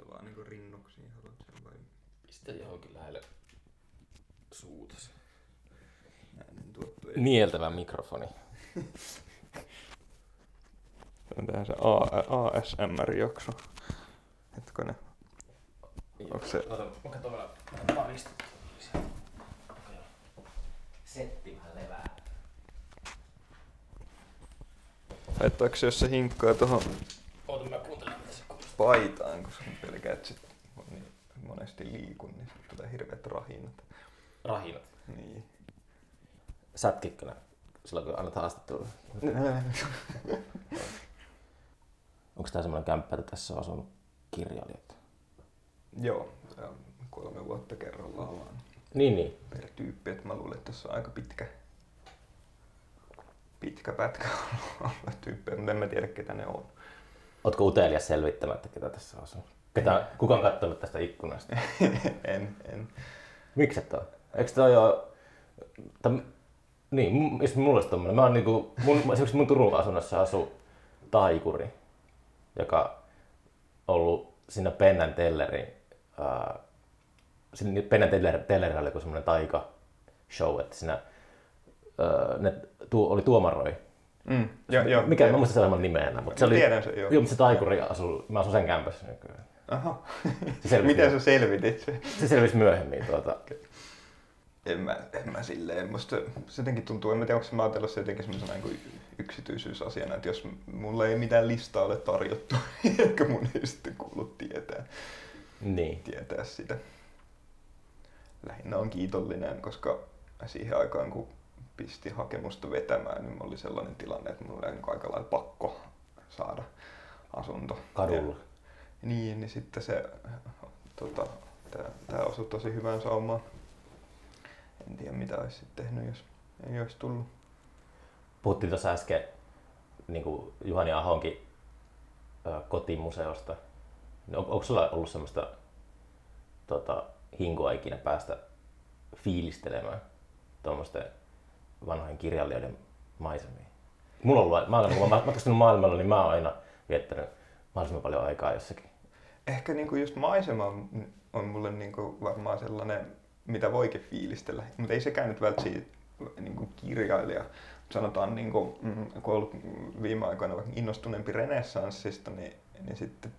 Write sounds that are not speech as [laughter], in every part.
sä vaan niinku rinnuksiin haluat sen vai Pistä johonkin lähelle suutas. äänen tuottu? Nieltävä mikrofoni. [laughs] On tää se ASMR-jakso. Hetkonen. Onko se... Mä katson vielä parista. Setti vähän levää. Haittaako se, jos se hinkkaa tuohon Oota, mä kuuntelen kuulostaa. Paitaan, koska pelkää, että sit niin monesti liikun, niin sit tulee hirveät rahinat. Rahinat. Niin. Sätkitkö ne silloin kun annat haastattelua? [laughs] Onko tää semmoinen kämppä, että tässä on asunut kirjailijat? Joo, se on kolme vuotta kerrallaan vaan Niin, niin. per tyyppi, että mä luulen, että tässä on aika pitkä, pitkä pätkä olla [laughs] tyyppejä, mutta en mä tiedä ketä ne on. Ootko utelias selvittämättä, ketä tässä asuu? Ketä, kuka on katsonut tästä ikkunasta? [laughs] en, en. Miksi et ole? Eikö toi ole... Täm... Niin, jos mulla olisi tommonen. Mä oon niinku, mun, [laughs] esimerkiksi mun Turun asunnossa asuu taikuri, joka on ollut siinä Pennan Tellerin, äh, siinä Pennan Teller, Tellerillä oli semmoinen taika show, että siinä äh, ne tu, oli tuomaroi. Mm, joo, joo, Mikä, mä muistan sen ohjelman nimeä enää, mutta se oli, tiedän sen, joo. joo, mutta se taikuri asuu, mä asun sen kämpässä nykyään. Aha. Se Miten sä selvitit se? se selvisi myöhemmin. Tuota. En mä, en mä silleen, musta se jotenkin tuntuu, en mä tiedä, onko mä ajatellut se jotenkin semmoisena niin yksityisyysasiana, että jos mulla ei mitään listaa ole tarjottu, [laughs] ehkä mun ei sitten kuulu tietää, Niin. tietää sitä. Lähinnä on kiitollinen, koska siihen aikaan kun pisti hakemusta vetämään, niin oli sellainen tilanne, että mulla oli niin aika lailla pakko saada asunto. Kadulla. Ja, niin, niin sitten se, tota, tää, tää osui tosi hyvään saumaan. En tiedä mitä olisi sitten tehnyt, jos ei olisi tullut. Puhuttiin tuossa äsken niin kuin Juhani Ahonkin ö, kotimuseosta. Niin on, onko sulla ollut semmoista tota, hinkua ikinä päästä fiilistelemään tuommoisten vanhojen kirjailijoiden maisemiin? Mulla on ollut, mä kun mä matkustanut maailmalla, niin mä oon aina viettänyt mahdollisimman paljon aikaa jossakin. Ehkä niinku just maisema on, on mulle niinku varmaan sellainen, mitä voikin fiilistellä. Mutta ei sekään nyt välttämättä niinku kirjailija. Sanotaan, niinku, mm, kun ollut viime aikoina vaikka innostuneempi renessanssista, niin, niin sitten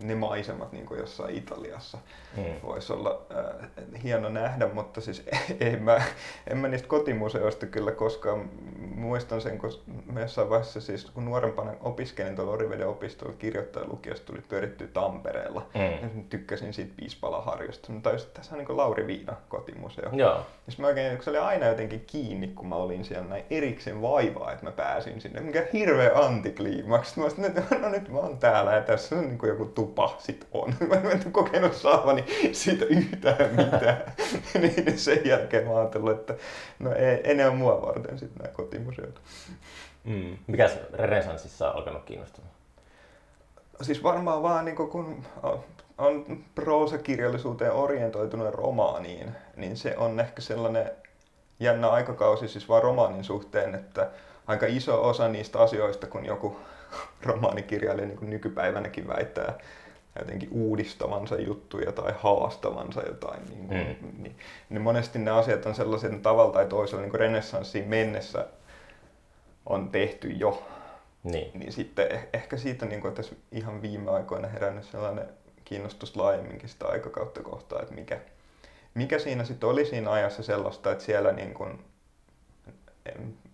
ne maisemat niin kuin jossain Italiassa Mm. voisi olla äh, hieno nähdä, mutta siis [laughs] en mä, en mä niistä kotimuseoista kyllä koskaan muistan sen, kun mä jossain vaiheessa siis kun nuorempana opiskelin tuolla Oriveden opistolla kirjoittajalukiosta tuli pyörittyä Tampereella. Mm. Ja mä tykkäsin siitä Piispalaharjosta. Mä tajusin, että tässä on niin Lauri Viina kotimuseo. Joo. Ja mä oikein, se oli aina jotenkin kiinni, kun mä olin siellä näin erikseen vaivaa, että mä pääsin sinne. Mikä hirveä antikliimaksi. Mä sanoin, että no nyt mä oon täällä ja tässä on niin kuin joku tupa sit on. [laughs] Mä en ole kokenut saavani siitä yhtään mitään. [laughs] niin sen jälkeen mä ajattelin, että no ei, enää mua varten sitten nämä kotimuseot. Mm. Mikäs renesanssissa on alkanut kiinnostumaan? Siis varmaan vaan niin kun on proosakirjallisuuteen orientoitunut romaaniin, niin se on ehkä sellainen jännä aikakausi siis vaan romaanin suhteen, että aika iso osa niistä asioista, kun joku romaanikirjailija niin nykypäivänäkin väittää jotenkin uudistavansa juttuja tai haastavansa jotain, niin, kuin, Mm. niin, niin monesti ne asiat on sellaisia, että tavalla tai toisella niin kuin renessanssiin mennessä on tehty jo Niin. niin sitten eh- ehkä siitä niin kuin, tässä ihan viime aikoina herännyt sellainen kiinnostus laajemminkin sitä aikakautta kohtaan, että mikä, mikä siinä sitten oli siinä ajassa sellaista, että siellä niin kuin,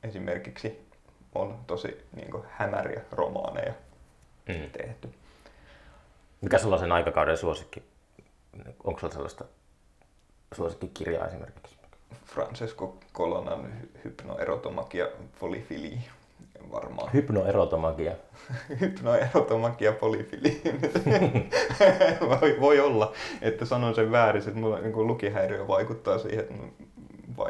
esimerkiksi on tosi niin kuin, hämäriä romaaneja Mm. tehty. Mikä sulla on sen aikakauden suosikki? Onko sulla sellaista suosikkikirjaa esimerkiksi? Francesco Colonan hy- hypnoerotomakia polifili varmaan. Hypnoerotomagia. [laughs] Hypnoerotomakia polifili. [laughs] voi, voi olla, että sanon sen väärin, että mulla niin lukihäiriö vaikuttaa siihen, että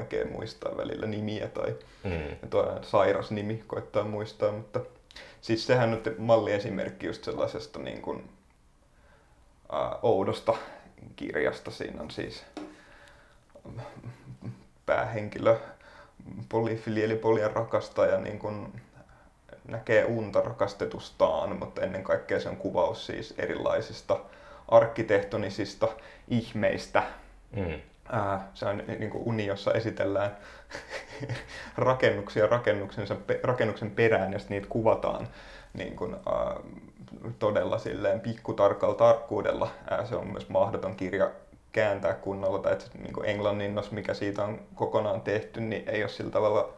vaikea muistaa välillä nimiä tai Mm. tuo sairas nimi koittaa muistaa, mutta siis sehän on malliesimerkki just sellaisesta niin kuin, ää, oudosta kirjasta. Siinä on siis päähenkilö polifili eli polian rakastaja niin kuin näkee unta rakastetustaan, mutta ennen kaikkea se on kuvaus siis erilaisista arkkitehtonisista ihmeistä. Mm. Ää, se on niin kuin uni, jossa esitellään [laughs] rakennuksia rakennuksensa, rakennuksen perään ja sitten niitä kuvataan niin kuin, ää, todella silleen pikkutarkalla tarkkuudella. Ää, se on myös mahdoton kirja kääntää kunnolla, tai että niin englanninnos, mikä siitä on kokonaan tehty, niin ei ole sillä tavalla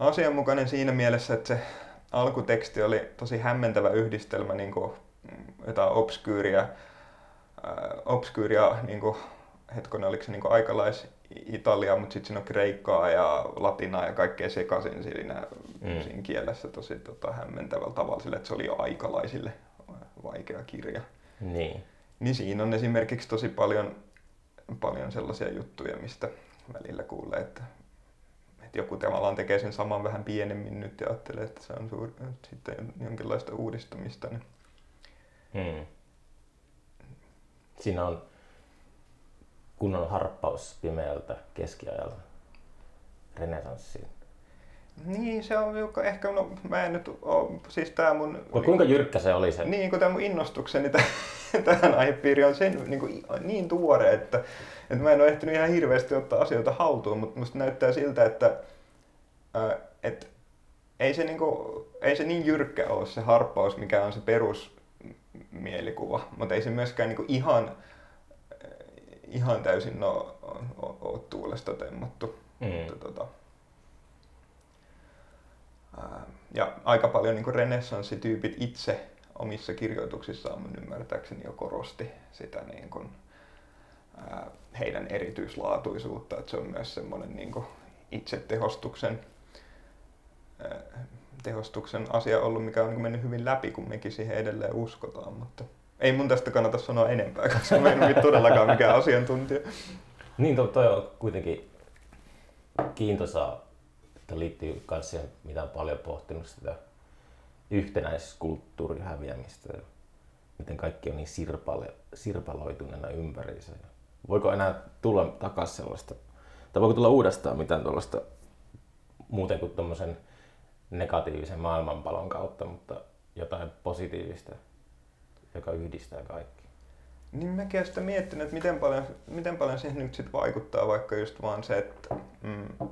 asianmukainen siinä mielessä, että se alkuteksti oli tosi hämmentävä yhdistelmä niin kuin jotain obskyyriä, äh, obskyyriä niin kuin, hetkonen, oliko se niin aikalais Italia, mutta sitten siinä on kreikkaa ja latinaa ja kaikkea sekaisin siinä, mm. siinä kielessä tosi tota, hämmentävällä tavalla sille, että se oli jo aikalaisille vaikea kirja. Niin. Niin siinä on esimerkiksi tosi paljon, paljon sellaisia juttuja, mistä välillä kuulee, että, että joku tavallaan tekee sen saman vähän pienemmin nyt ja ajattelee, että se on suur, sitten jonkinlaista uudistamista. Niin. Hmm. Siinä on kunnon harppaus pimeältä keskiajalta renesanssiin. Niin, se on joka ehkä, no mä en nyt ole, siis tää mun... Kuinka jyrkkä se oli se? Niin, kun tää mun innostukseni [laughs] tähän aihepiiriin on sen niin, kuin, niin tuore, että, että mä en ole ehtinyt ihan hirveästi ottaa asioita haltuun, mutta musta näyttää siltä, että, ää, että ei, se niin kuin, ei se niin jyrkkä ole se harppaus, mikä on se perusmielikuva, mutta ei se myöskään niin kuin ihan, ihan täysin ole, ole, tuulesta temmattu. Mm. Mutta, tota, ja aika paljon niin renessanssityypit itse omissa kirjoituksissaan mun ymmärtääkseni jo korosti sitä niin kuin, ää, heidän erityislaatuisuutta, että se on myös semmoinen niin kuin itse tehostuksen, ää, tehostuksen asia ollut, mikä on niin mennyt hyvin läpi, kun mekin siihen edelleen uskotaan, mutta ei mun tästä kannata sanoa enempää, koska mä en ole todellakaan mikään asiantuntija. Niin, toi, toi on kuitenkin kiintoisaa, että liittyy myös siihen, mitä on paljon pohtinut sitä yhtenäiskulttuurin häviämistä ja miten kaikki on niin sirpale, sirpaloituneena ympäriinsä. Voiko enää tulla takaisin sellaista, tai voiko tulla uudestaan mitään tuollaista muuten kuin tuommoisen negatiivisen maailmanpalon kautta, mutta jotain positiivista, joka yhdistää kaikki. Niin mäkin sitä miettinyt, että miten paljon, miten paljon siihen nyt sit vaikuttaa vaikka just vaan se, että, mm,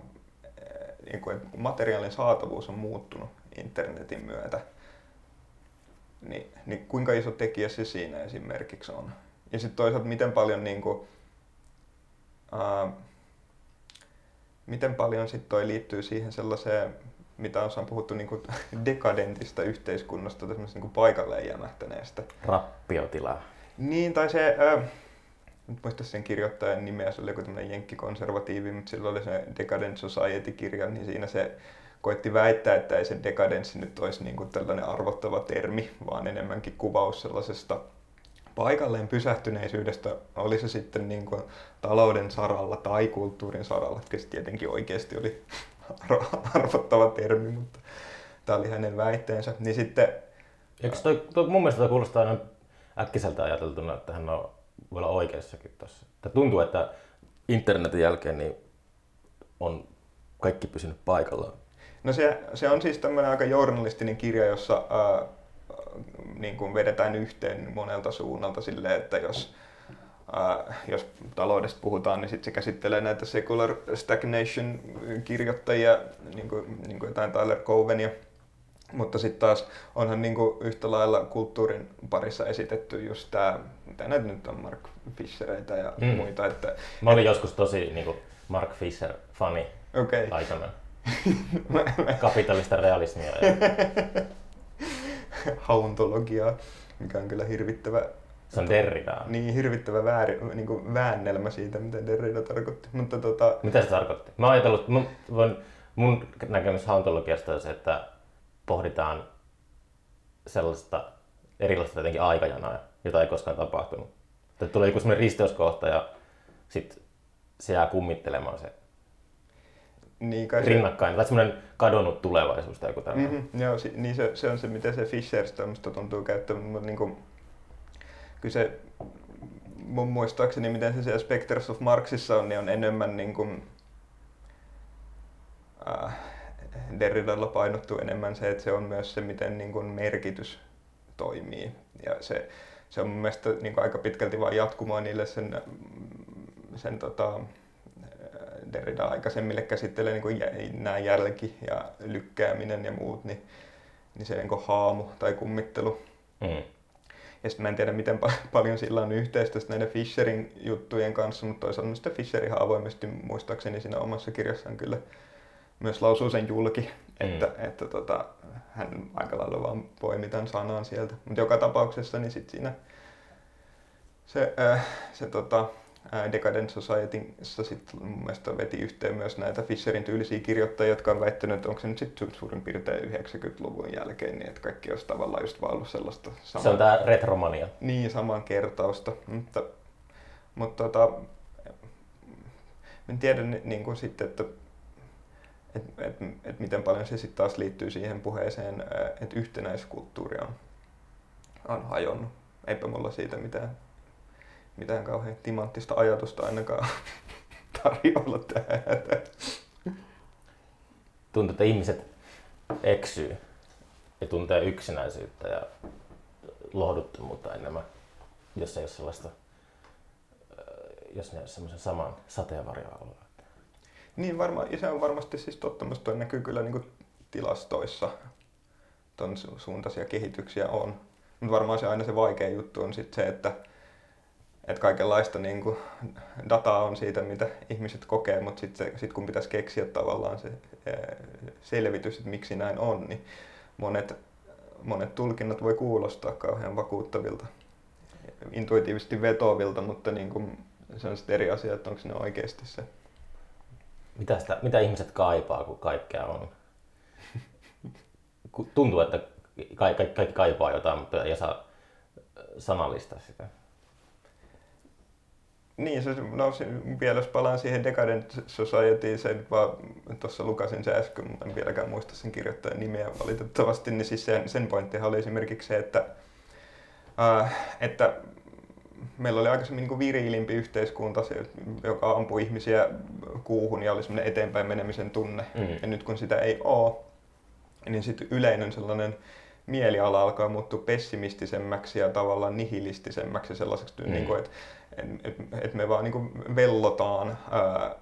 niin kuin, että materiaalin saatavuus on muuttunut internetin myötä, niin, niin kuinka iso tekijä se siinä esimerkiksi on? Ja sitten toisaalta miten paljon, niin kuin, ää, miten paljon sit toi liittyy siihen sellaiseen, mitä on puhuttu niin kuin [laughs] dekadentista yhteiskunnasta, tämmöisestä niin paikalleen jämähtäneestä. Rappiotilaa. Niin, tai se, ää, nyt muista sen kirjoittajan nimeä, se oli joku tämmöinen jenkkikonservatiivi, mutta sillä oli se Decadent Society-kirja, niin siinä se koitti väittää, että ei se dekadenssi nyt olisi niin kuin tällainen arvottava termi, vaan enemmänkin kuvaus sellaisesta paikalleen pysähtyneisyydestä, oli se sitten niin kuin talouden saralla tai kulttuurin saralla, että se tietenkin oikeasti oli arvottava termi, mutta tämä oli hänen väitteensä. Niin sitten, Eikö toi, toi, mun mielestä toi kuulostaa aina äkkiseltä ajateltuna, että hän on, voi olla oikeassakin tuossa. Tuntuu, että internetin jälkeen niin on kaikki pysynyt paikallaan. No se, se on siis tämmöinen aika journalistinen kirja, jossa ää, niin kuin vedetään yhteen monelta suunnalta silleen, että jos, ää, jos taloudesta puhutaan, niin sit se käsittelee näitä secular stagnation kirjoittajia, niin kuin, niin kuin jotain Tyler Covenia, mutta sitten taas onhan niin kuin yhtä lailla kulttuurin parissa esitetty just tämä, mitä näitä nyt on, Mark Fishereitä ja mm. muita. Että, Mä olin et, joskus tosi niin kuin Mark Fisher-fani okay. aikana. [laughs] Kapitalista realismia. Ja... [laughs] Hauntologiaa, mikä on kyllä hirvittävä se on Derrida. Niin, hirvittävä vääri, niin kuin väännelmä siitä, mitä Derrida tarkoitti. Mutta tota... Mitä se tarkoitti? Mä ajatellut, mun, mun näkemys hauntologiasta on se, että pohditaan sellaista erilaista jotenkin aikajanaa, jota ei koskaan tapahtunut. Että tulee joku sellainen risteyskohta ja sitten se jää kummittelemaan se niin kai rinnakkain, tai semmoinen kadonnut tulevaisuus tai joku tämmöinen. Mm-hmm, joo, si- niin se, se, on se, miten se Fisher sitä tuntuu käyttämään, mutta niin kuin, kyllä se mun muistaakseni, miten se siellä Spectres of Marxissa on, niin on enemmän niin kuin, äh, Derridalla painottuu enemmän se, että se on myös se, miten niin kuin merkitys toimii. Ja se, se on mun mielestä niin aika pitkälti vain jatkumoa niille sen, sen tota, Derrida aikaisemmille käsittelee niin kuin nämä jälki ja lykkääminen ja muut, niin, niin se niin haamu tai kummittelu. Mm. Ja sitten mä en tiedä, miten pa- [laughs] paljon sillä on yhteistyöstä näiden Fisherin juttujen kanssa, mutta toisaalta sitten Fisher ihan avoimesti muistaakseni siinä omassa kirjassaan kyllä myös lausuu sen julki, mm. että, että tota, hän aika lailla vaan poimi tämän sanan sieltä. Mutta joka tapauksessa niin sit siinä se, äh, se tota, Decadent Societyssa sit mun mielestä veti yhteen myös näitä Fisherin tyylisiä kirjoittajia, jotka on väittänyt, että onko se nyt sitten suurin piirtein 90-luvun jälkeen, niin että kaikki olisi tavallaan just vaan ollut sellaista samaa. Se on tämä retromania. Niin, saman kertausta. Mutta, mutta tota, en tiedä niin kuin sitten, että et, et, et miten paljon se sitten taas liittyy siihen puheeseen, että yhtenäiskulttuuri on, on hajonnut. Eipä mulla siitä mitään mitään kauhean timanttista ajatusta ainakaan [laughs] tarjolla tähän. Tuntuu, että ihmiset eksyy ja tuntee yksinäisyyttä ja lohduttomuutta enemmän, jos ei ole sellaista, jos ne semmoisen saman sateenvarjoalueen. Niin varmaan, ja se on varmasti siis totta, mutta toi näkyy kyllä niin tilastoissa, ton suuntaisia kehityksiä on. Mutta varmaan se aina se vaikea juttu on sit se, että että kaikenlaista niin kuin, dataa on siitä, mitä ihmiset kokee, mutta sitten sit kun pitäisi keksiä tavallaan se selvitys, että miksi näin on, niin monet, monet tulkinnat voi kuulostaa kauhean vakuuttavilta, intuitiivisesti vetovilta, mutta niin kuin, se on sitten eri asia, että onko ne oikeasti se. Mitä, sitä, mitä ihmiset kaipaa, kun kaikkea on? Tuntuu, että kaikki, kaipaa jotain, mutta ei saa sanallistaa sitä. Niin, se, no, vielä jos palaan siihen Decadent Society, se vaan tuossa lukasin se äsken, mutta en vieläkään muista sen kirjoittajan nimeä valitettavasti, niin siis sen, sen pointtihan oli esimerkiksi se, että, äh, että meillä oli aikaisemmin niin viriilimpi yhteiskunta, se, joka ampui ihmisiä kuuhun ja oli semmoinen eteenpäin menemisen tunne. Mm. Ja nyt kun sitä ei ole, niin sitten yleinen sellainen mieliala alkaa muuttua pessimistisemmäksi ja tavallaan nihilistisemmäksi sellaiseksi, mm. niin kuin, että et, et me vaan niin vellotaan ää,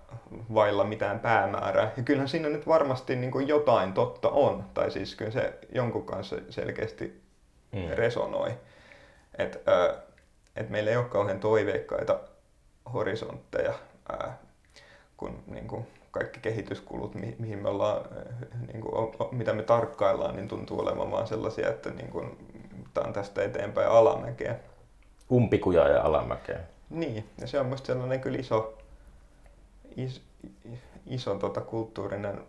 vailla mitään päämäärää. Ja kyllähän siinä nyt varmasti niin jotain totta on, tai siis kyllä se jonkun kanssa selkeästi mm. resonoi. Että et meillä ei ole kauhean toiveikkaita horisontteja, ää, kun niin kuin kaikki kehityskulut, mi- mihin me ollaan, niin kuin, mitä me tarkkaillaan, niin tuntuu olevan vaan sellaisia, että niin kuin, tämä on tästä eteenpäin alamäkeä. Umpikuja ja alamäkeä. Niin, ja se on minusta sellainen kyllä iso, is, iso tota, kulttuurinen,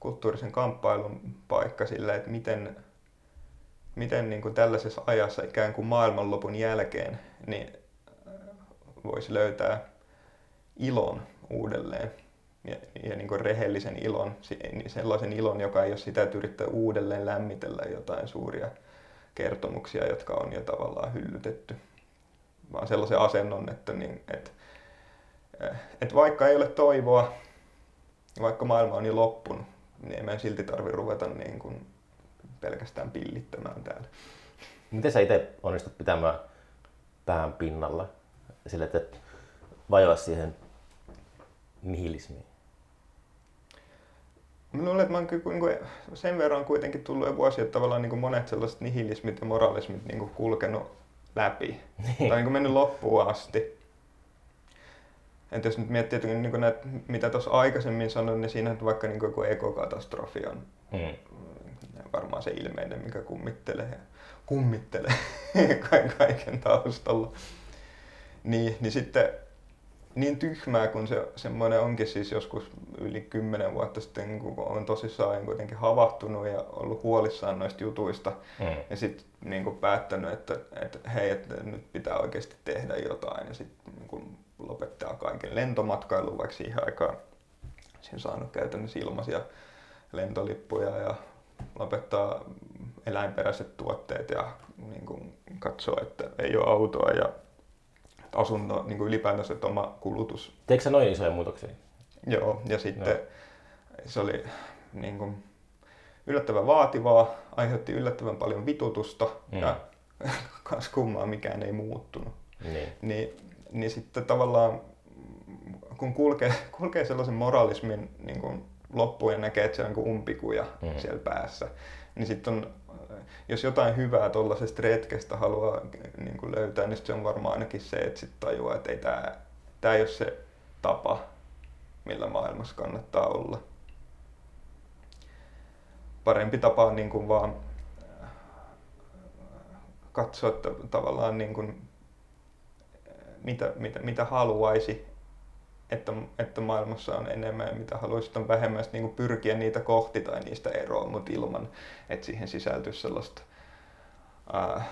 kulttuurisen kamppailun paikka sillä, että miten, miten niin kuin tällaisessa ajassa ikään kuin maailmanlopun jälkeen niin voisi löytää ilon uudelleen. Ja, ja niin kuin rehellisen ilon, sellaisen ilon, joka ei ole sitä, että yrittää uudelleen lämmitellä jotain suuria kertomuksia, jotka on jo tavallaan hyllytetty vaan sellaisen asennon, että, niin, että, että vaikka ei ole toivoa, vaikka maailma on jo loppunut, niin ei meidän silti tarvitse ruveta niin kuin pelkästään pillittämään täällä. Miten sä itse onnistut pitämään pään pinnalla sille, että vajoa siihen nihilismiin? Mä luulen, että mä oon kyllä sen verran kuitenkin tullut jo vuosia, että tavallaan niin kuin monet sellaiset nihilismit ja moralismit niin kuin kulkenut läpi. Niin. Tai niin kuin mennyt loppuun asti. Et jos nyt miettii, että niin näitä, mitä tuossa aikaisemmin sanoin, niin siinä vaikka niin kuin ekokatastrofi on hmm. varmaan se ilmeinen, mikä kummittelee, kummittelee [laughs] kaiken taustalla. Niin, niin sitten niin tyhmää kuin se semmoinen onkin siis joskus yli kymmenen vuotta sitten, kun on tosissaan kuitenkin havahtunut ja ollut huolissaan noista jutuista mm. ja sitten niin päättänyt, että, että hei, että nyt pitää oikeasti tehdä jotain ja sitten niin lopettaa kaiken lentomatkailun, vaikka siihen aikaan sen saanut käytännössä ilmaisia lentolippuja ja lopettaa eläinperäiset tuotteet ja niin kuin katsoo, että ei ole autoa ja asunnon niin kuin ylipäätänsä oma kulutus. Teekö noin isoja muutoksia? Joo, ja sitten Joo. se oli niin kuin, yllättävän vaativaa, aiheutti yllättävän paljon vitutusta mm. ja [laughs] kas kummaa mikään ei muuttunut. Niin. Niin, niin sitten tavallaan kun kulkee, [laughs] kulkee sellaisen moralismin niin kuin loppuun ja näkee, että se on niin kuin umpikuja mm. siellä päässä, niin sitten on, jos jotain hyvää tuollaisesta retkestä haluaa niin kuin löytää, niin se on varmaan ainakin se, että sitten tajuaa, että ei tämä, tämä ei ole se tapa, millä maailmassa kannattaa olla. Parempi tapa on niin kuin vaan katsoa että tavallaan niin kuin, mitä, mitä, mitä haluaisi, että, että maailmassa on enemmän ja mitä haluaisi, että on vähemmän, niin kuin pyrkiä niitä kohti tai niistä eroon, mutta ilman, että siihen sisältyisi sellaista ää,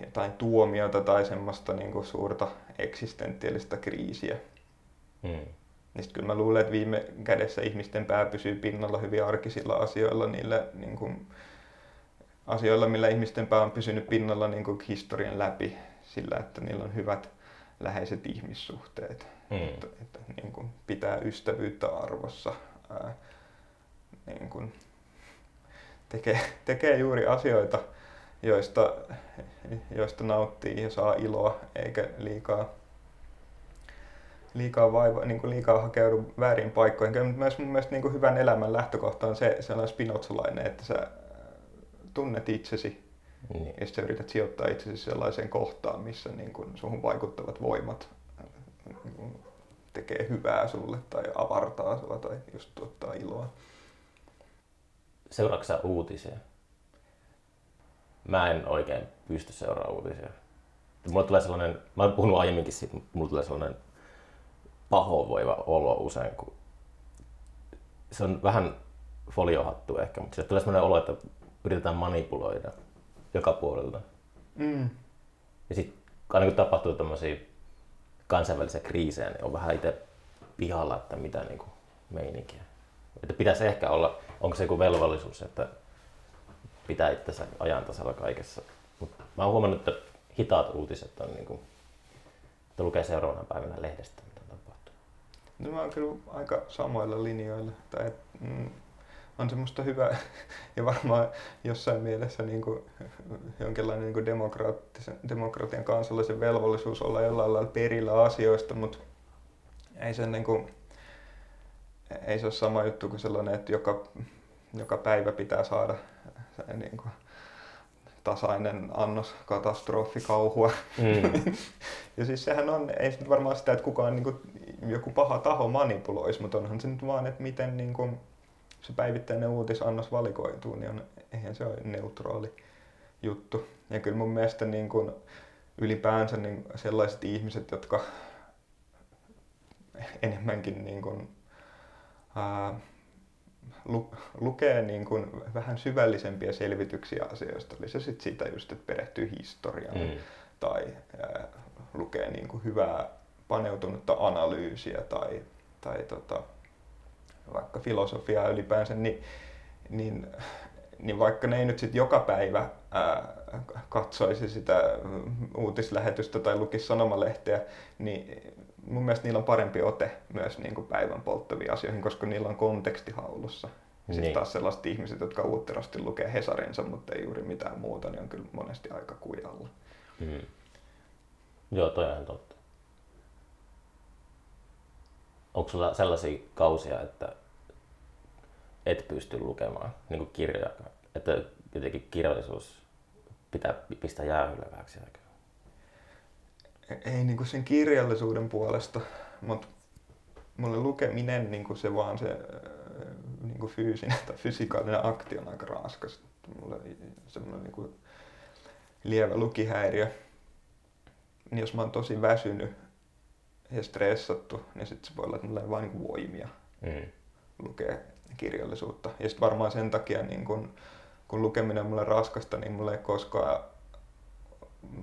jotain tuomiota tai semmoista niin kuin suurta eksistentiaalista kriisiä. Hmm. Niin kyllä mä luulen, että viime kädessä ihmisten pää pysyy pinnalla hyvin arkisilla asioilla, niillä niin kuin, asioilla, millä ihmisten pää on pysynyt pinnalla niin kuin historian läpi sillä, että niillä on hyvät läheiset ihmissuhteet. Mm. Että, että niin kuin pitää ystävyyttä arvossa. Ää, niin kuin tekee, tekee juuri asioita, joista, joista nauttii ja saa iloa, eikä liikaa, liikaa, vaiva, niin kuin liikaa hakeudu väärin paikkoihin. Kyllä myös mun mielestä niin kuin hyvän elämän lähtökohta on se sellainen spinotsalainen, että sä tunnet itsesi niin. ja sitten yrität sijoittaa itsesi sellaiseen kohtaan, missä niin kun suhun vaikuttavat voimat niin kun tekee hyvää sulle tai avartaa sua tai just tuottaa iloa. Seuraatko uutisia? Mä en oikein pysty seuraamaan uutisia. Mulla tulee sellainen, mä oon puhunut aiemminkin siitä, mutta mulla tulee sellainen pahoinvoiva olo usein, kun se on vähän foliohattu ehkä, mutta tulee sellainen olo, että yritetään manipuloida joka puolelta. Mm. Ja sitten aina kun tapahtuu tämmöisiä kansainvälisiä kriisejä, niin on vähän itse pihalla, että mitä niin kuin meininkiä. Että pitäisi ehkä olla, onko se joku velvollisuus, että pitää itsensä ajan tasalla kaikessa. Mut mä oon huomannut, että hitaat uutiset on niin kuin, että lukee seuraavana päivänä lehdestä, mitä tapahtuu. No mä oon kyllä aika samoilla linjoilla. Tai, mm, on semmoista hyvää ja varmaan jossain mielessä niin kuin, jonkinlainen niin kuin demokratian kansallisen velvollisuus olla jollain lailla perillä asioista, mutta ei se, niin kuin, ei se ole sama juttu kuin sellainen, että joka, joka päivä pitää saada niin kuin, tasainen annos katastrofikauhua. Mm. [laughs] ja siis sehän on, ei se varmaan sitä, että kukaan niin kuin, joku paha taho manipuloisi, mutta onhan se nyt vaan, että miten niin kuin, se päivittäinen uutisannos valikoituu, niin on, eihän se ole neutraali juttu. Ja kyllä mun mielestä niin kuin ylipäänsä niin sellaiset ihmiset, jotka enemmänkin niin kuin, ää, lu, lukee niin kuin vähän syvällisempiä selvityksiä asioista, eli se sitten siitä just, että perehtyy historiaan mm. tai ää, lukee niin kuin hyvää paneutunutta analyysiä tai, tai tota, vaikka filosofiaa ylipäänsä, niin, niin, niin vaikka ne ei nyt sitten joka päivä ää, katsoisi sitä uutislähetystä tai lukisi sanomalehteä, niin mun mielestä niillä on parempi ote myös niin kuin päivän polttaviin asioihin, koska niillä on kontekstihaulussa. Niin. Sitten taas sellaiset ihmiset, jotka uutterasti lukee Hesarinsa, mutta ei juuri mitään muuta, niin on kyllä monesti aika kujalla. Mm. Joo, toi on totta. Onko sulla sellaisia kausia, että et pysty lukemaan niin kuin kirjoja, että jotenkin kirjallisuus pitää pistää jäähylle aikaa? Ei niin kuin sen kirjallisuuden puolesta, mutta mulle lukeminen, niin kuin se vaan se niin kuin fyysinen tai fysikaalinen akti on aika raskas. Mulle semmoinen niin lievä lukihäiriö. Niin jos mä oon tosi väsynyt ja stressattu, niin sitten se voi olla, että vaan niin voimia mm. lukea kirjallisuutta. Ja sitten varmaan sen takia, niin kun, kun lukeminen on mulle raskasta, niin mulla ei koskaan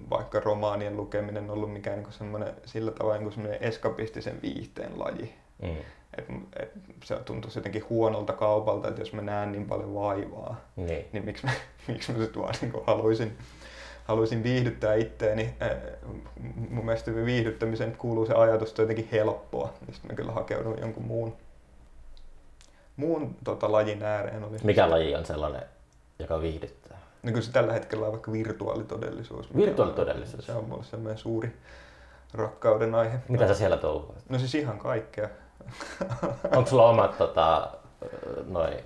vaikka romaanien lukeminen ollut mikään niin semmoinen, sillä tavalla niin semmoinen eskapistisen viihteen laji. Mm. Et, et se tuntuisi jotenkin huonolta kaupalta, että jos mä näen niin paljon vaivaa, niin, niin miksi mä, [laughs] miksi mä sit vaan niin haluaisin haluaisin viihdyttää itteeni. Mun mielestä viihdyttämisen kuuluu se ajatus, että on jotenkin helppoa. Sitten mä kyllä hakeudun jonkun muun, muun tota, lajin ääreen. Olisi Mikä laji on sellainen, joka viihdyttää? Niin kuin se tällä hetkellä on vaikka virtuaalitodellisuus. Virtuaalitodellisuus? On, se on mulle semmoinen suuri rakkauden aihe. Mitä sä siellä touhuat? No siis ihan kaikkea. [laughs] Onko sulla omat tota, noi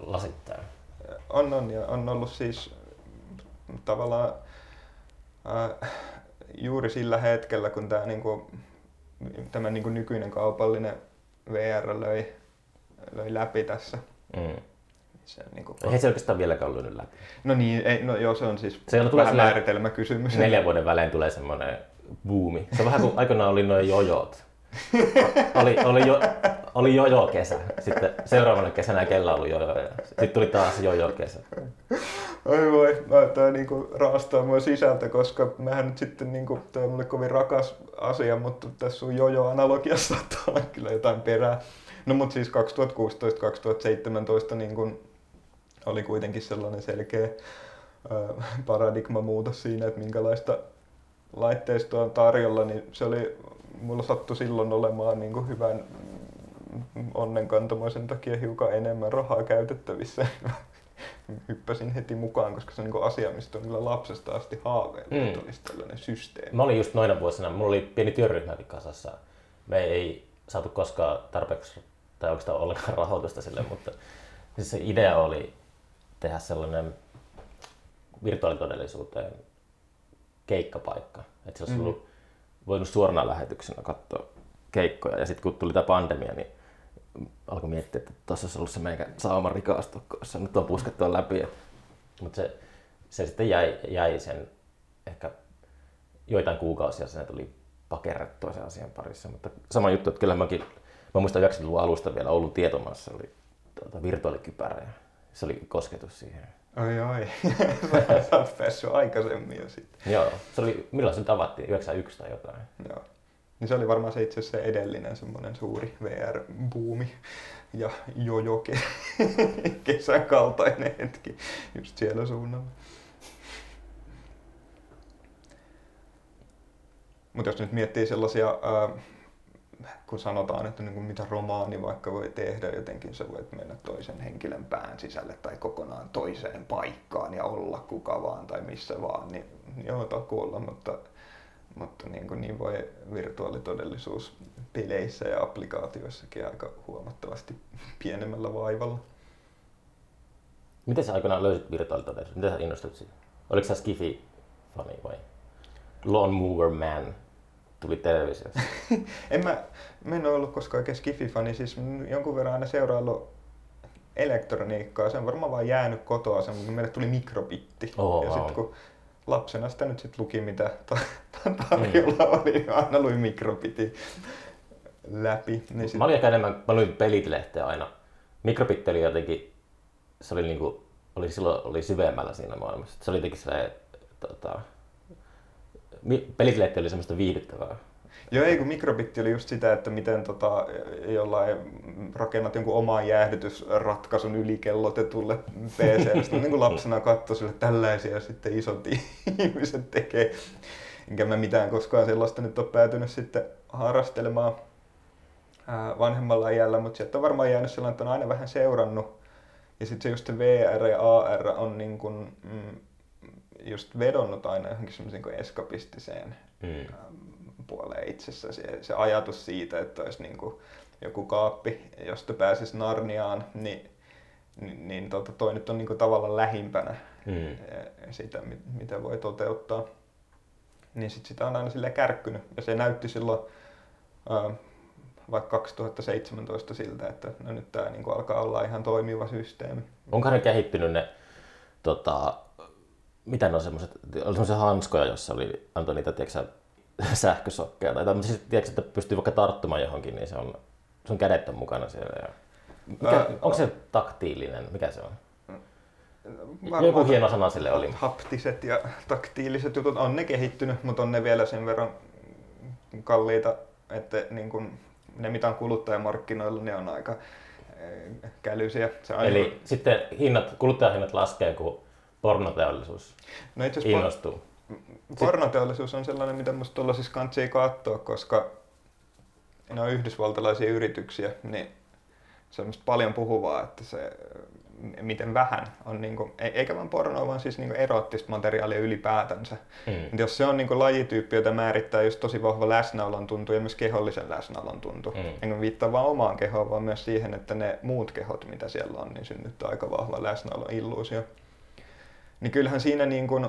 lasit täällä? On, on ja on ollut siis tavallaan äh, juuri sillä hetkellä, kun tämä niinku, tämä niinku nykyinen kaupallinen VR löi, löi läpi tässä. Mm. Se, niinku, Ei se oikeastaan vieläkään ollut läpi. no niin, ei, no joo, se on siis Se on vähän määritelmäkysymys. Neljän vuoden välein tulee semmoinen buumi. Se on vähän kuin aikoinaan oli noin jojot. Oli, oli, jo, oli jojo kesä. Sitten seuraavana kesänä kellä ollut jojo. Sitten tuli taas jojo kesä. Oi voi, mä- tää niinku raastaa mua sisältä, koska mähän nyt sitten niinku, tää on mulle kovin rakas asia, mutta tässä sun jojo-analogiassa saattaa olla kyllä jotain perää. No mut siis 2016-2017 niin oli kuitenkin sellainen selkeä ö, paradigmamuutos siinä, että minkälaista laitteistoa on tarjolla, niin se oli, mulla sattui silloin olemaan niin kuin hyvän onnenkantamoisen takia hiukan enemmän rahaa käytettävissä. [laughs] Hyppäsin heti mukaan, koska se on niin asia, mistä on kyllä lapsesta asti haaveillut, Mm. että olisi tällainen systeemi. Mä olin just noina vuosina, mulla oli pieni työryhmä kasassa. Me ei saatu koskaan tarpeeksi tai oikeastaan ollenkaan rahoitusta sille, mutta siis se idea oli tehdä sellainen virtuaalitodellisuuteen keikkapaikka. Että se olisi Mhm. ollut voinut suorana lähetyksenä katsoa keikkoja. Ja sitten kun tuli tämä pandemia, niin alkoi miettiä, että tuossa olisi ollut se meikä sauma rikastua, koska nyt on puskettua läpi. Mutta se, se sitten jäi, jäi sen ehkä joitain kuukausia sen tuli pakerrettua sen asian parissa. Mutta sama juttu, että kyllä mäkin, mä muistan 90-luvun alusta vielä Oulun tietomassa oli tuota, virtuaalikypärä ja se oli kosketus siihen. Oi oi, sä oot päässyt aikaisemmin jo sitten. Joo, se oli, milloin se nyt avattiin? 91 tai jotain. Joo. Niin se oli varmaan se itse asiassa se edellinen semmoinen suuri VR-buumi ja jojo ke- [laughs] kesän kaltainen hetki just siellä suunnalla. Mutta jos nyt miettii sellaisia, ää, kun sanotaan, että niin kuin mitä romaani vaikka voi tehdä, jotenkin sä voit mennä toisen henkilön pään sisälle tai kokonaan toiseen paikkaan ja olla kuka vaan tai missä vaan, niin joo, takuulla, mutta mutta niin, kuin niin voi virtuaalitodellisuus peleissä ja applikaatioissakin aika huomattavasti pienemmällä vaivalla. Miten sä aikoinaan löysit virtuaalitodellisuuden? Miten sä innostut siitä? Oliko sä Skifi-fani vai? Lawn Mover Man tuli televisiossa. [laughs] En mä, mä en ole ollut koskaan oikein Skifi-fani, siis jonkun verran aina seuraillut elektroniikkaa, se on varmaan vaan jäänyt kotoa sen, kun meille tuli mikrobitti. Oh, ja wow. sitten kun lapsena sitä nyt sit luki, mitä ta- tarjolla oli, niin aina luin mikrobitin läpi. Niin sit, Mä olin ehkä enemmän, mä luin pelit-lehteä aina. Mikrobitti oli jotenkin, se oli niinku, oli silloin oli syvemmällä siinä maailmassa. Se oli jotenkin se, tota, mi- pelit-lehti oli semmoista viihdyttävää. Joo, ei kun mikrobitti oli just sitä, että miten tota, jollain rakennat jonkun oman jäähdytysratkaisun ylikellotetulle PClle. Sitten niin kuin lapsena katsoi sille tällaisia sitten isot [laughs] ihmiset tekee. Enkä mä mitään koskaan sellaista nyt ole päätynyt sitten harrastelemaan vanhemmalla iällä, mutta sieltä on varmaan jäänyt sellainen, että on aina vähän seurannut. Ja sitten se just se VR ja AR on niin kuin, mm, just vedonnut aina johonkin semmoiseen kuin eskapistiseen Mm. Puoleen itsessä. Se, se ajatus siitä, että olisi niin kuin joku kaappi, josta pääsisi Narniaan, niin, niin, niin tota, toi nyt on niin kuin tavallaan lähimpänä Mm. eh, sitä, mit- mitä voi toteuttaa. Niin sit sitä on aina sille kärkkynyt. Ja se näytti silloin äh, vaikka 2017 siltä, että no nyt tämä niin alkaa olla ihan toimiva systeemi. Onko ne kehittynyt ne, tota, mitä ne on semmoiset, oli semmoisia hanskoja, jossa oli, antoi niitä, tiedätkö [laughs] sähkösokkeja tai tämmöisiä, siis, tiedätkö, että pystyy vaikka tarttumaan johonkin, niin se on, sun kädet on mukana siellä. Ja... Mikä, Ää, onko se taktiilinen? Mikä se on? Varmaan Joku hieno sana sille oli. haptiset ja taktiiliset jutut on ne kehittynyt, mutta on ne vielä sen verran kalliita, että niin kun ne mitä on kuluttajamarkkinoilla, ne on aika eh, kälyisiä. Se on Eli sitten hinnat, kuluttajahinnat laskee, kun pornoteollisuus no itse innostuu. Por- pornoteollisuus on sellainen, mitä musta tuollaisissa kantsii katsoa, koska ne on yhdysvaltalaisia yrityksiä, niin se on musta paljon puhuvaa, että se miten vähän on, niin kuin, eikä vaan pornoa, vaan siis niin kuin erottista materiaalia ylipäätänsä. Mm. Jos se on niin kuin lajityyppi, jota määrittää just tosi vahva läsnäolon tuntu ja myös kehollisen läsnäolon tuntu. Mm. Enkä viittaa vaan omaan kehoon, vaan myös siihen, että ne muut kehot, mitä siellä on, niin synnyttää aika vahva läsnäolon illuusio. Niin kyllähän siinä niin kuin,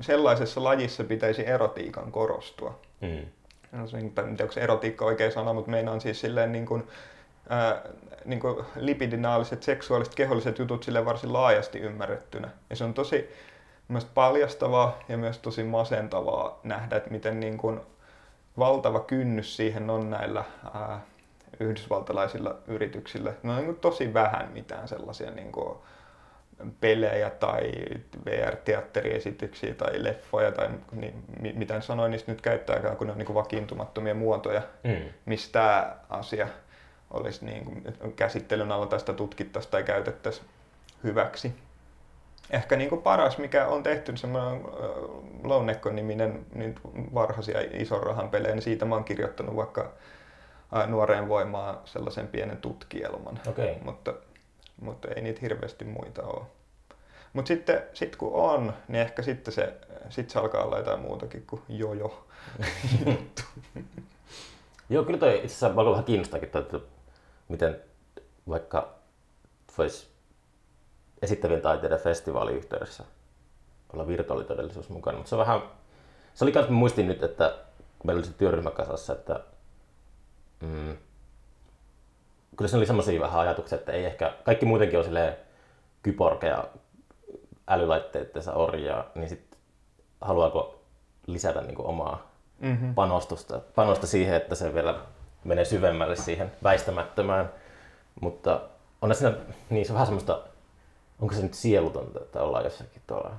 sellaisessa lajissa pitäisi erotiikan korostua. Mm. No, onko se erotiikka oikein sana, mutta meinaan siis silleen niin kuin, ää, niin kuin lipidinaaliset, seksuaaliset, keholliset jutut sille varsin laajasti ymmärrettynä. Ja se on tosi myös paljastavaa ja myös tosi masentavaa nähdä, että miten niin kuin valtava kynnys siihen on näillä ää, yhdysvaltalaisilla yrityksillä. No on niin tosi vähän mitään sellaisia niin kuin, pelejä tai VR-teatteriesityksiä tai leffoja tai niin, mitä sanoin niistä nyt käyttääkään, kun ne on niin kuin vakiintumattomia muotoja, mm. mistä tämä asia olisi niin kuin käsittelyn alla tästä tutkittaisiin tai käytettäisiin hyväksi. Ehkä niin kuin paras, mikä on tehty, semmoinen Lounekko-niminen niin varhaisia ison rahan pelejä, niin siitä mä oon kirjoittanut vaikka nuoreen voimaan sellaisen pienen tutkielman. Okay. Mutta, mutta ei niitä hirveästi muita ole. Mutta sitten sit kun on, niin ehkä sitten se, sit se alkaa olla jotain muutakin kuin jojo. [laughs] Joo, kyllä toi itse asiassa vähän kiinnostakin, että miten vaikka voisi esittävien taiteiden festivaaliyhteydessä olla virtuaalitodellisuus mukana. Mutta se on vähän, se oli myös, muistin nyt, että meillä oli se työryhmä kasassa, että mm, kyllä se oli semmoisia vähän ajatuksia, että ei ehkä, kaikki muutenkin on silleen kyporkeja älylaitteittensa orjaa, niin sitten haluaako lisätä niin omaa mm-hmm. panostusta, panosta siihen, että se vielä menee syvemmälle siihen väistämättömään. Mutta on siinä, niin se on vähän semmoista, onko se nyt sielutonta, että ollaan jossakin tuolla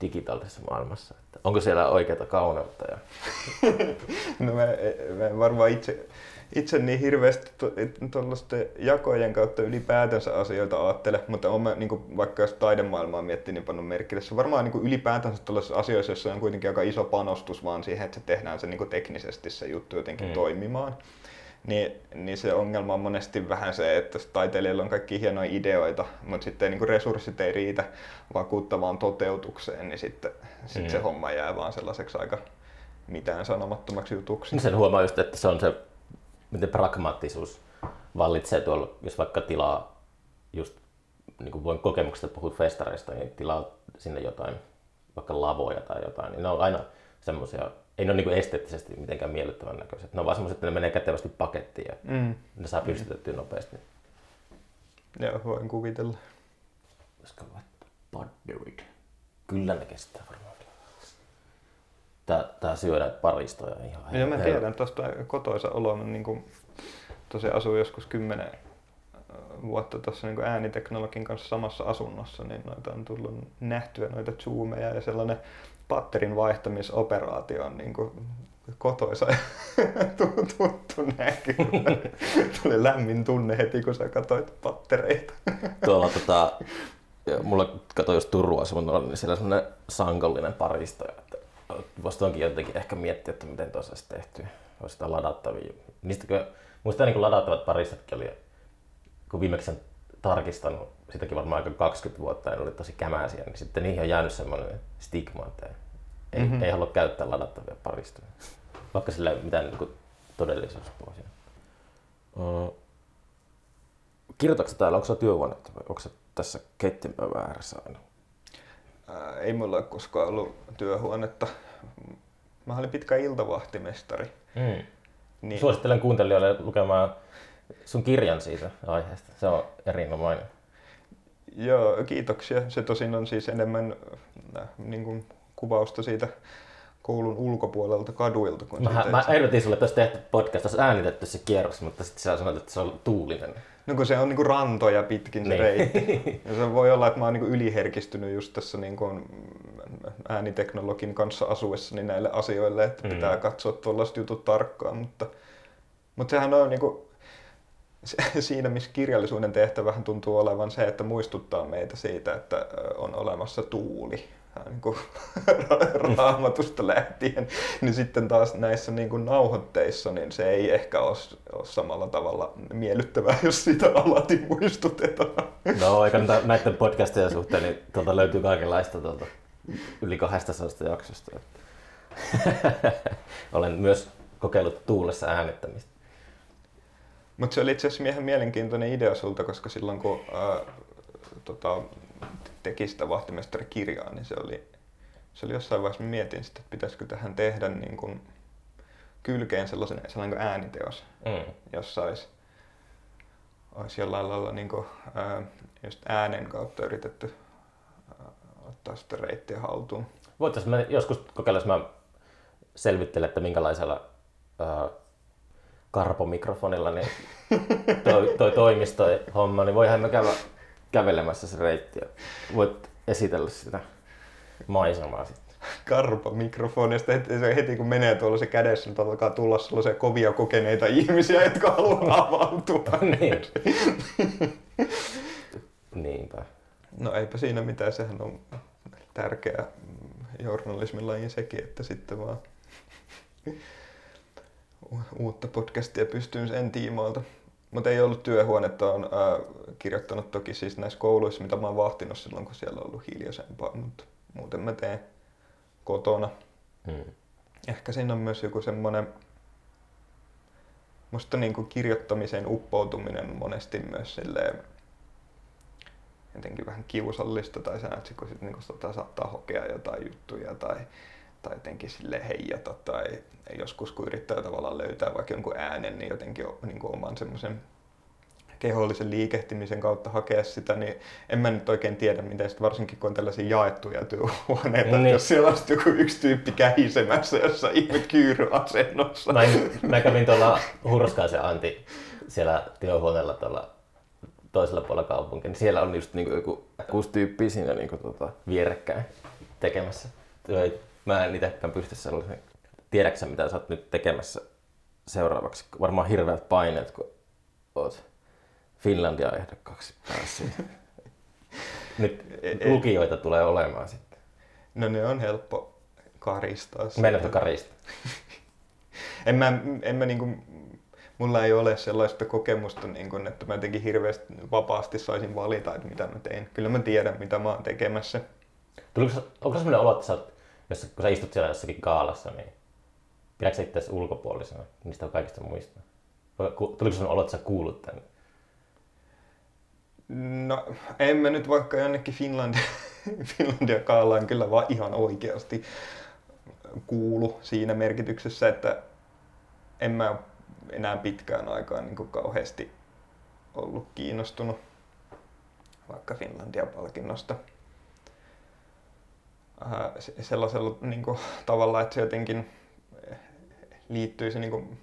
digitaalisessa maailmassa? Että onko siellä oikeata kauneutta? Ja... [laughs] no mä, mä en varmaan itse, itse niin hirveästi tuollaisten jakojen kautta ylipäätänsä asioita ajattele, mutta on mä, niin vaikka jos taidemaailmaa miettii, niin pannut merkille. Se varmaan niin ylipäätänsä tuollaisissa asioissa, joissa on kuitenkin aika iso panostus vaan siihen, että se tehdään se niin teknisesti se juttu jotenkin mm. toimimaan niin, niin se ongelma on monesti vähän se, että taiteilijoilla on kaikki hienoja ideoita, mutta sitten niin resurssit ei riitä vakuuttavaan toteutukseen, niin sitten sit mm. se homma jää vaan sellaiseksi aika mitään sanomattomaksi jutuksi. Niin sen huomaa just, että se on se, miten pragmaattisuus vallitsee tuolla, jos vaikka tilaa just niin kuin voin kokemuksesta puhua festareista, niin tilaa sinne jotain, vaikka lavoja tai jotain, niin ne on aina semmoisia ei ne ole niin esteettisesti mitenkään miellyttävän näköiset. Ne on vaan semmoiset, että ne menee kätevästi pakettiin ja mm. ne saa pystytettyä mm. nopeasti. Joo, voin kuvitella. Koska Budderid. Kyllä ne kestää varmaan. Tää, tää syö näitä paristoja ihan Joo, mä tiedän tuosta kotoisa oloa. Mä niin kuin, tosiaan asuin joskus kymmenen vuotta tuossa niin ääniteknologin kanssa samassa asunnossa, niin noita on tullut nähtyä noita zoomeja ja sellainen patterin vaihtamisoperaatio on niin kuin kotoisa [laughs] ja tuttu näky. [laughs] Tuli lämmin tunne heti, kun sä katsoit pattereita. [laughs] Tuolla tota, mulla kato jos Turua asunnolla, niin siellä on sellainen sankollinen paristo. Voisi onkin jotenkin ehkä miettiä, että miten tuossa olisi tehty. Olisi sitä ladattavia. Niistäkö, muista niin ladattavat paristotkin oli, kun viimeksi tarkistanut, sitäkin varmaan aika 20 vuotta, ja oli tosi kämäisiä, niin sitten niihin on jäänyt semmoinen stigma, että ei, mm-hmm. ei halua käyttää ladattavia paristoja, vaikka sillä ei ole mitään niin todellisuuspohjaa. Uh, kirjoitatko täällä, onko se työhuonetta vai onko se tässä keittiönpöydän ääressä aina? Ää, ei mulla ole koskaan ollut työhuonetta. Mä olin pitkä iltavahtimestari. Mm. Niin. Suosittelen kuuntelijoille lukemaan sun kirjan siitä aiheesta. Se on erinomainen. Joo, kiitoksia. Se tosin on siis enemmän äh, niin kuin kuvausta siitä koulun ulkopuolelta kaduilta. Kun mä, mä ehdotin sulle, että olisi tehty podcast, olisi äänitetty se kierros, mutta sitten sä sanoit, että se on tuulinen. No kun se on niinku rantoja pitkin se niin. reitti. [laughs] Ja se voi olla, että mä oon niinku yliherkistynyt just tässä niinku ääniteknologin kanssa asuessani näille asioille, että mm. pitää katsoa tuollaiset jutut tarkkaan. Mutta, mutta sehän on niinku, [laughs] siinä, missä kirjallisuuden tehtävähän tuntuu olevan se, että muistuttaa meitä siitä, että on olemassa tuuli niin kuin, [laughs] raamatusta lähtien, niin sitten taas näissä niin kuin nauhoitteissa niin se ei ehkä ole, ole samalla tavalla miellyttävää, jos sitä alati muistutetaan. No eikä näiden podcastien suhteen, niin tuolta löytyy kaikenlaista tuolta yli 200 jaksosta. [laughs] Olen myös kokeillut tuulessa äänettämistä. Mutta se oli itse asiassa ihan mielenkiintoinen idea sulta, koska silloin kun ää, tota, teki sitä vahtimestarikirjaa, niin se oli, se oli jossain vaiheessa, mä mietin sitä, että pitäisikö tähän tehdä niin kun kylkeen sellaisen, sellainen ääniteos, mm. jossa olisi, olisi jollain lailla niin kun, ää, just äänen kautta yritetty ää, ottaa sitä reittiä haltuun. Voitaisiin me joskus kokeilla, jos mä selvittelen, että minkälaisella ää, karpomikrofonilla niin [laughs] toi, toi toimisto homma, niin voihan me käydä kävelemässä se reitti ja voit esitellä sitä maisemaa sitten. Karpa mikrofonista, heti, heti kun menee tuolla se kädessä, niin alkaa tulla sellaisia kovia kokeneita ihmisiä, jotka haluaa avautua. [laughs] niin. Niinpä. No eipä siinä mitään, sehän on tärkeä journalismin laji sekin, että sitten vaan uutta podcastia pystyyn sen tiimoilta. Mutta ei ollut työhuonetta, on ää, kirjoittanut toki siis näissä kouluissa, mitä mä oon vahtinut silloin, kun siellä on ollut hiljaisempaa, mutta muuten mä teen kotona. Hmm. Ehkä siinä on myös joku semmoinen, musta niin kuin kirjoittamiseen uppoutuminen monesti myös silleen, jotenkin vähän kiusallista tai sä näet, kun sit niin kuin saattaa hokea jotain juttuja tai tai jotenkin sille heijata tai joskus kun yrittää tavallaan löytää vaikka jonkun äänen, niin jotenkin niin kuin oman semmoisen kehollisen liikehtimisen kautta hakea sitä, niin en mä nyt oikein tiedä, miten sitten varsinkin kun on tällaisia jaettuja työhuoneita, niin. jos siellä on joku yksi tyyppi kähisemässä jossa ihme kyyryasennossa. Mä, mä kävin tuolla Hurskaisen Antti siellä työhuoneella tuolla toisella puolella kaupunkia, niin siellä on just niinku joku kuusi tyyppiä siinä niinku tota, vierekkäin tekemässä Mä en itsekään pysty sellaisen. Tiedätkö mitä sä oot nyt tekemässä seuraavaksi? Varmaan hirveät paineet, kun oot Finlandia ehdokkaaksi päässyt. [laughs] nyt e- lukijoita tulee olemaan sitten. No ne on helppo karistaa. Meidän karista. [laughs] en mä, en mä niinku, mulla ei ole sellaista kokemusta, niin kun, että mä jotenkin hirveästi vapaasti saisin valita, että mitä mä teen. Kyllä mä tiedän, mitä mä oon tekemässä. Tuliko, onko sellainen olo, että sä oot jos, kun sä istut siellä jossakin kaalassa, niin pidätkö itse ulkopuolisena niistä kaikista muista? Tuliko sellainen olo, että sä kuulut tänne? No, en mä nyt vaikka jonnekin Finlandia, [laughs] Finlandia kaalaan kyllä vaan ihan oikeasti kuulu siinä merkityksessä, että en mä enää pitkään aikaan niin kauheasti ollut kiinnostunut vaikka Finlandia-palkinnosta. Sellaisella niin kuin, tavalla, että se jotenkin liittyisi niin kuin,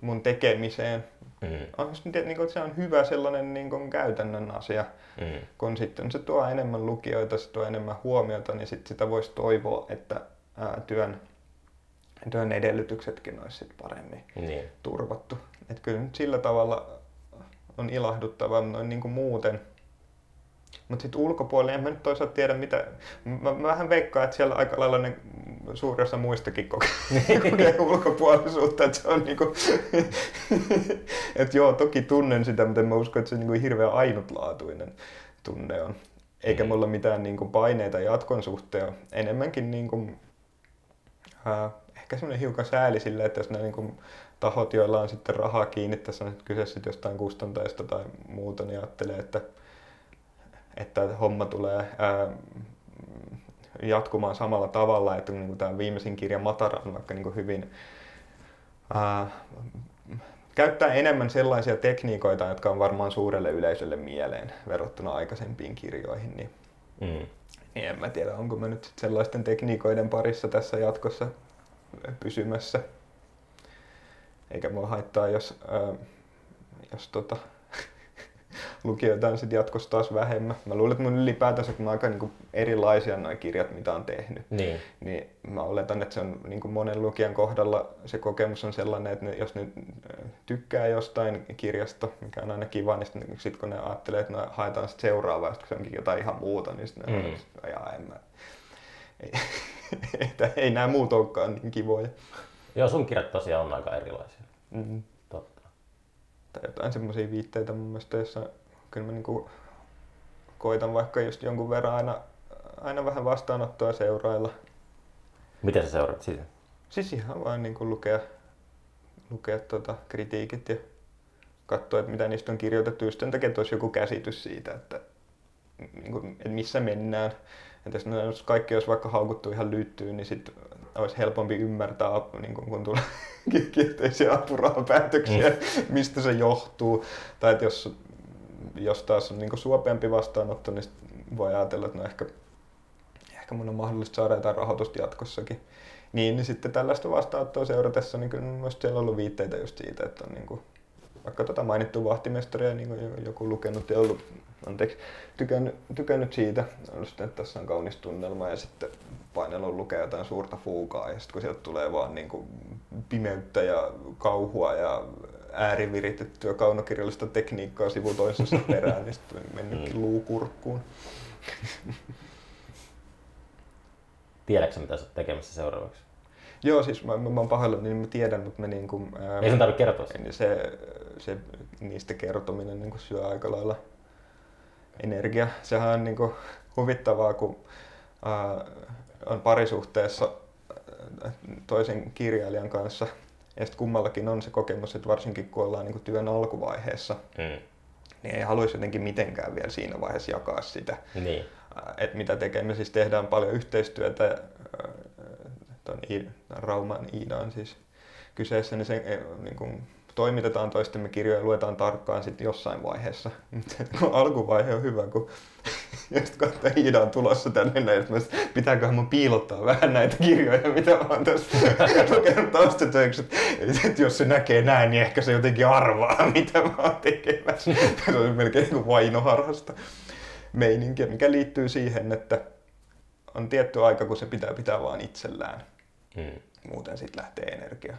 mun tekemiseen. Mm. On, niin kuin, se on hyvä sellainen niin kuin, käytännön asia, mm. kun sitten se tuo enemmän lukijoita, se tuo enemmän huomiota, niin sit sitä voisi toivoa, että ää, työn, työn edellytyksetkin olisi sit paremmin niin. turvattu. Et kyllä nyt sillä tavalla on ilahduttavaa, noin niin kuin muuten – mutta sitten ulkopuolella en mä nyt toisaalta tiedä mitä, mä, mä vähän veikkaan, että siellä aika lailla ne suuri osa muistakin kokee, [laughs] kokee ulkopuolisuutta, että se on niinku, [laughs] että joo, toki tunnen sitä, mutta mä uskon, että se on niinku hirveän ainutlaatuinen tunne on. Eikä mm. mulla mitään niinku paineita jatkon suhteen, enemmänkin niinku, äh, ehkä semmoinen hiukan sääli sille, että jos nämä niinku tahot, joilla on sitten rahaa kiinni, tässä on kyse sitten jostain kustantajista tai muuta, niin ajattelee, että että homma tulee ää, jatkumaan samalla tavalla, että niin tämä viimeisin kirja Matara on vaikka niin kuin hyvin ää, käyttää enemmän sellaisia tekniikoita, jotka on varmaan suurelle yleisölle mieleen verrattuna aikaisempiin kirjoihin, niin, mm. niin en mä tiedä, onko mä nyt sellaisten tekniikoiden parissa tässä jatkossa pysymässä. Eikä mua haittaa, jos, ää, jos tota, lukijoita on sitten jatkossa taas vähemmän. Mä luulen, että mun ylipäätänsä, kun on aika niin kuin erilaisia nuo kirjat, mitä on tehnyt, Niin. niin mä oletan, että se on niin kuin monen lukijan kohdalla se kokemus on sellainen, että ne, jos ne äh, tykkää jostain kirjasta, mikä on aina kiva, niin sitten sit kun ne ajattelee, että no, haetaan sit seuraavaa, sit kun se onkin jotain ihan muuta, niin sitten Mm. on, että jaa, en mä, ei, [laughs] että ei nämä muut olekaan niin kivoja. Joo, sun kirjat tosiaan on aika erilaisia. Mm. Tai jotain semmoisia viitteitä mun mielestä, jossa kyllä mä niinku koitan vaikka just jonkun verran aina, aina vähän vastaanottoa seurailla. Miten sä seuraat sitä? Siis ihan vaan niin kuin lukea, lukea tota kritiikit ja katsoa, että mitä niistä on kirjoitettu, just sen takia, että olisi joku käsitys siitä, että, niin kuin, että missä mennään. Että jos, ne- jos kaikki olisi vaikka haukuttu ihan lyttyyn, niin sitten olisi helpompi ymmärtää, niin kuin, kun tulee [laughs] kielteisiä apurahapäätöksiä, mm. mistä se johtuu. Tai että jos, jos taas on niin kuin suopeampi vastaanotto, niin voi ajatella, että no ehkä, ehkä mun on mahdollista saada jotain rahoitusta jatkossakin. Niin, niin sitten tällaista vastaanottoa seuratessa, niin kyllä mun siellä on ollut viitteitä just siitä, että on niin kuin, vaikka tota mainittu vahtimestaria niin kuin joku lukenut ja ollut, anteeksi, tykännyt, tykännyt siitä, että tässä on kaunis tunnelma ja sitten painellut lukea jotain suurta fuukaa ja sitten kun sieltä tulee vaan niin kuin pimeyttä ja kauhua ja ääriviritettyä kaunokirjallista tekniikkaa sivu toisessa [laughs] perään, niin sitten mennytkin luukurkkuun. [laughs] Tiedätkö mitä oot tekemässä seuraavaksi? Joo, siis mä, mä, mä oon pahoillani, niin mä tiedän, mutta mä niin kuin, ää, Ei sun tarvitse kertoa sitä. niin se, se, niistä kertominen niin kuin syö aika lailla energiaa. Sehän on niin kuin huvittavaa, kun ää, on parisuhteessa toisen kirjailijan kanssa ja sitten kummallakin on se kokemus, että varsinkin kun ollaan niin kuin työn alkuvaiheessa, Mm. niin ei haluaisi jotenkin mitenkään vielä siinä vaiheessa jakaa sitä Niin. Että mitä tekemme. Siis tehdään paljon yhteistyötä, ton I- Rauman Iida on siis kyseessä, niin se eh, niin kun toimitetaan toistemme kirjoja ja luetaan tarkkaan sitten jossain vaiheessa. [laughs] Kun alkuvaihe on hyvä, kun [laughs] just katsoo Iida on tulossa tänne näin, että pitääköhän mun piilottaa vähän näitä kirjoja, mitä mä oon tässä [laughs] lukenut taustatöiksi. Että et jos se näkee näin, niin ehkä se jotenkin arvaa, mitä mä oon tekemässä. se on melkein kuin vainoharhasta meininkiä, mikä liittyy siihen, että on tietty aika, kun se pitää pitää vaan itsellään. Mm. Muuten siitä lähtee energia.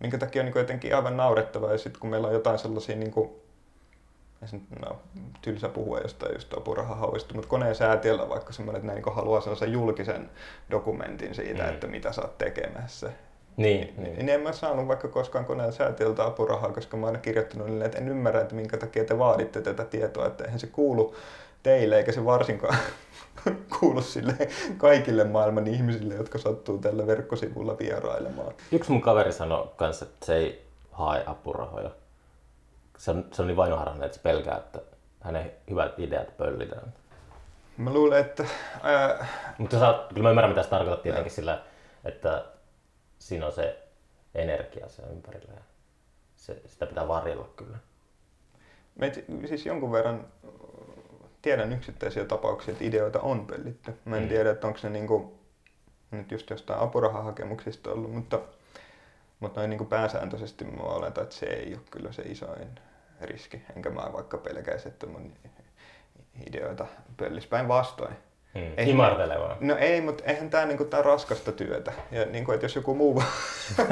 Minkä takia on niin jotenkin aivan naurettavaa, ja sitten kun meillä on jotain sellaisia, niin kuin, no, tylsä puhua jostain just apurahahauista, mutta koneen säätiöllä vaikka semmoinen, että ne niin haluaa sellaisen julkisen dokumentin siitä, Mm. että mitä sä oot tekemässä. Niin, Niin. niin. niin en mä saanut vaikka koskaan koneen säätiöltä apurahaa, koska mä oon aina kirjoittanut niille, että en ymmärrä, että minkä takia te vaaditte tätä tietoa, että eihän se kuulu teille, eikä se varsinkaan [laughs] kuulu sille kaikille maailman ihmisille, jotka sattuu tällä verkkosivulla vierailemaan. Yksi mun kaveri sanoi kanssa, että se ei hae apurahoja. Se on, se on niin vainoharhainen, että se pelkää, että hänen hyvät ideat pöllitään. Mä luulen, että ää, Mutta sä, kyllä mä ymmärrän, mitä se tarkoittaa tietenkin sillä, että siinä on se energia siellä ympärillä. Ja se, sitä pitää varjella kyllä. Meitä, siis jonkun verran tiedän yksittäisiä tapauksia, että ideoita on pöllitty. Mä en Mm. tiedä, että onko se niinku, nyt just jostain apurahahakemuksista ollut, mutta, mutta noin niinku pääsääntöisesti mä oletan, että se ei ole kyllä se isoin riski. Enkä mä vaikka pelkäisi, että mun ideoita pöllis päinvastoin. Mm. Ei- Imartelevaa. No ei, mutta eihän tämä niinku, tää raskasta työtä. Ja niinku, että jos joku muu [laughs]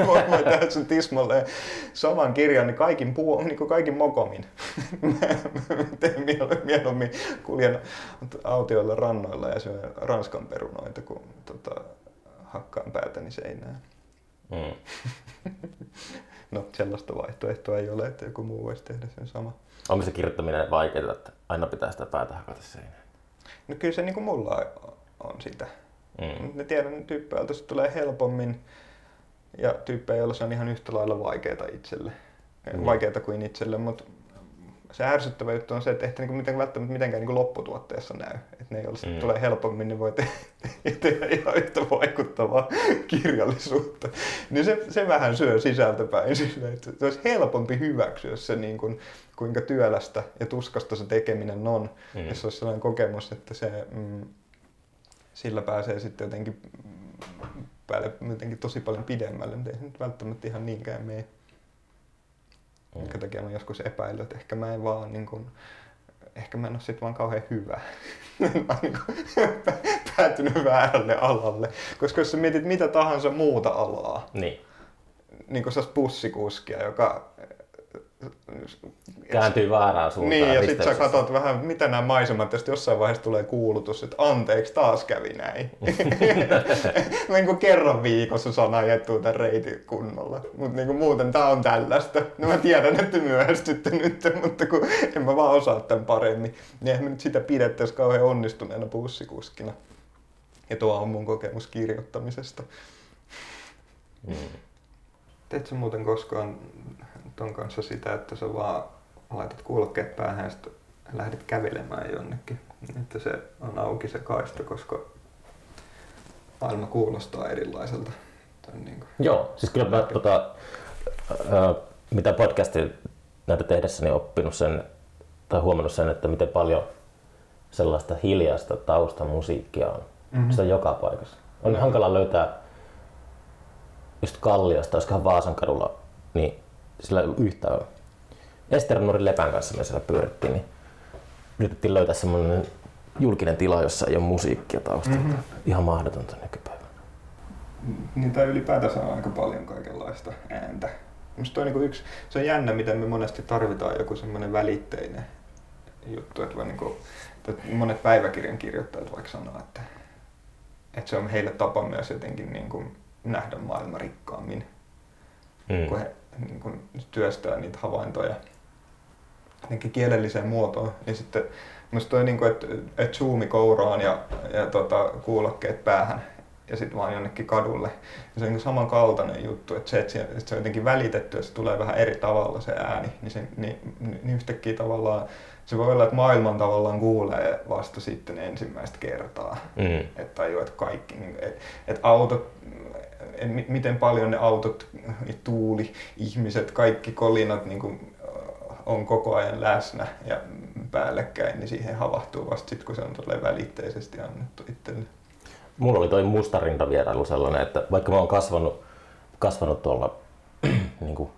voi tehdä sen tismalleen saman kirjan, niin kaikin, puu, niinku, kaikin mokomin. [laughs] Mä teen miel- mieluummin kuljen autioilla rannoilla ja syön ranskan perunoita, kun tota, hakkaan päätäni seinään. Mm. [laughs] No sellaista vaihtoehtoa ei ole, että joku muu voisi tehdä sen sama. Onko se kirjoittaminen vaikeaa, että aina pitää sitä päätä hakata seinään? No kyllä se niin kuin mulla on sitä. Mm. Ne tiedän tyyppejä, joilta se tulee helpommin ja tyyppejä, joilla se on ihan yhtä lailla vaikeaa itselle. Niin. Vaikeaa kuin itselle, mutta se ärsyttävä juttu on se, että ehkä niinku miten, välttämättä mitenkään niinku lopputuotteessa näy. Että ne, joilla Mm. tulee helpommin, niin voi te- [laughs] tehdä ihan yhtä vaikuttavaa kirjallisuutta. Niin se, se vähän syö sisältöpäin [laughs] sille, että se olisi helpompi hyväksyä se, niin kuin, kuinka työlästä ja tuskasta se tekeminen on. Mm. Jos olisi sellainen kokemus, että se, mm, sillä pääsee sitten jotenkin, päälle jotenkin tosi paljon pidemmälle, mutta ei se nyt välttämättä ihan niinkään mene. Mm. Minkä takia mä joskus epäillyt, että ehkä mä en vaan niin kuin ehkä mä en ole sit vaan kauhean hyvä. [laughs] mä oon niinku [laughs] päätynyt väärälle alalle. Koska jos sä mietit mitä tahansa muuta alaa, Niin. niin kuin bussikuskia, joka Kääntyy väärään suuntaan. Niin, ja sitten sä katsot vähän, mitä nämä maisemat, ja jossain vaiheessa tulee kuulutus, että anteeksi, taas kävi näin. [laughs] niin kuin kerran viikossa sana jättuu tämän reitin kunnolla. Mutta niin muuten tää on tällaista. No mä tiedän, että myöhästytte nyt, mutta kun en mä vaan osaa tämän paremmin, niin eihän mä nyt sitä pidettäisi kauhean onnistuneena bussikuskina. Ja tuo on mun kokemus kirjoittamisesta. Mm. Teet sä muuten koskaan ton kanssa sitä, että sä vaan laitat kuulokkeet päähän ja lähdet kävelemään jonnekin, että se on auki se kaista, koska maailma kuulostaa erilaiselta. Niin kuin. Joo, siis kyllä mä tota, ää, mitä podcastia näitä tehdessäni oppinut sen, tai huomannut sen, että miten paljon sellaista hiljaista taustamusiikkia on. Mhm. Mm-hmm. Sitä on joka paikassa. On Joo. hankala löytää just Kalliosta, olisikohan Vaasan kadulla, niin sillä ei ollut yhtään. Esternurin Lepän kanssa me siellä pyörittiin, niin yritettiin löytää semmoinen julkinen tila, jossa ei ole musiikkia taustalla. Mhm. Mm-hmm. Ihan mahdotonta nykypäivänä. Niin tai ylipäätänsä on aika paljon kaikenlaista ääntä. Musta toi niinku yksi, se on jännä, miten me monesti tarvitaan joku semmoinen välitteinen juttu, että, vaan niinku, että monet päiväkirjan kirjoittajat vaikka sanoo, että, että se on heille tapa myös jotenkin niinku nähdä maailma rikkaammin, Mm. kun he niinku työstää niitä havaintoja jotenkin kielelliseen muotoon. Niin sitten musta toi, niinku, että, että zoomi kouraan ja, ja tota, kuulokkeet päähän ja sitten vaan jonnekin kadulle. Ja se on niin samankaltainen juttu, että se, että se, että se on jotenkin välitetty ja se tulee vähän eri tavalla se ääni, niin, se, niin, niin yhtäkkiä tavallaan se voi olla, että maailman tavallaan kuulee vasta sitten ensimmäistä kertaa. Mm. Että tajuu, että kaikki, niin, että et autot, miten paljon ne autot, tuuli, ihmiset, kaikki kolinat niin kuin, on koko ajan läsnä ja päällekkäin, niin siihen havahtuu vasta sitten, kun se on välitteisesti annettu itselle. Mulla oli toi mustarinta-vierailu sellainen, että vaikka mä oon kasvanut, kasvanut tuolla [clears throat] niin kuin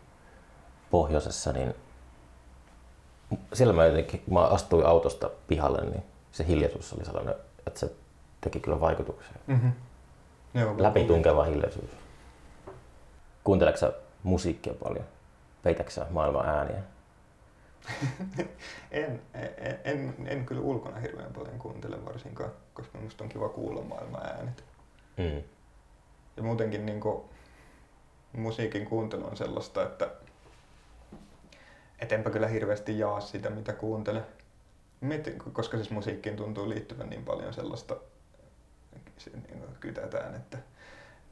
pohjoisessa, niin siellä mä jotenkin, kun mä astuin autosta pihalle, niin se hiljaisuus oli sellainen, että se teki kyllä vaikutuksia. Mm-hmm. Joo, Läpitunkeva hiljaisuus. Kuunteleeko sä musiikkia paljon? Peitätkö sä maailman ääniä? [laughs] En, en, en, en kyllä ulkona hirveän paljon kuuntele varsinkaan, koska musta on kiva kuulla maailman äänet. Mm. Ja muutenkin niin kuin, musiikin kuuntelu on sellaista, että et enpä kyllä hirveästi jaa sitä, mitä kuuntelen. Mietin, koska siis musiikkiin tuntuu liittyvän niin paljon sellaista, se, niin kuin kytätään, että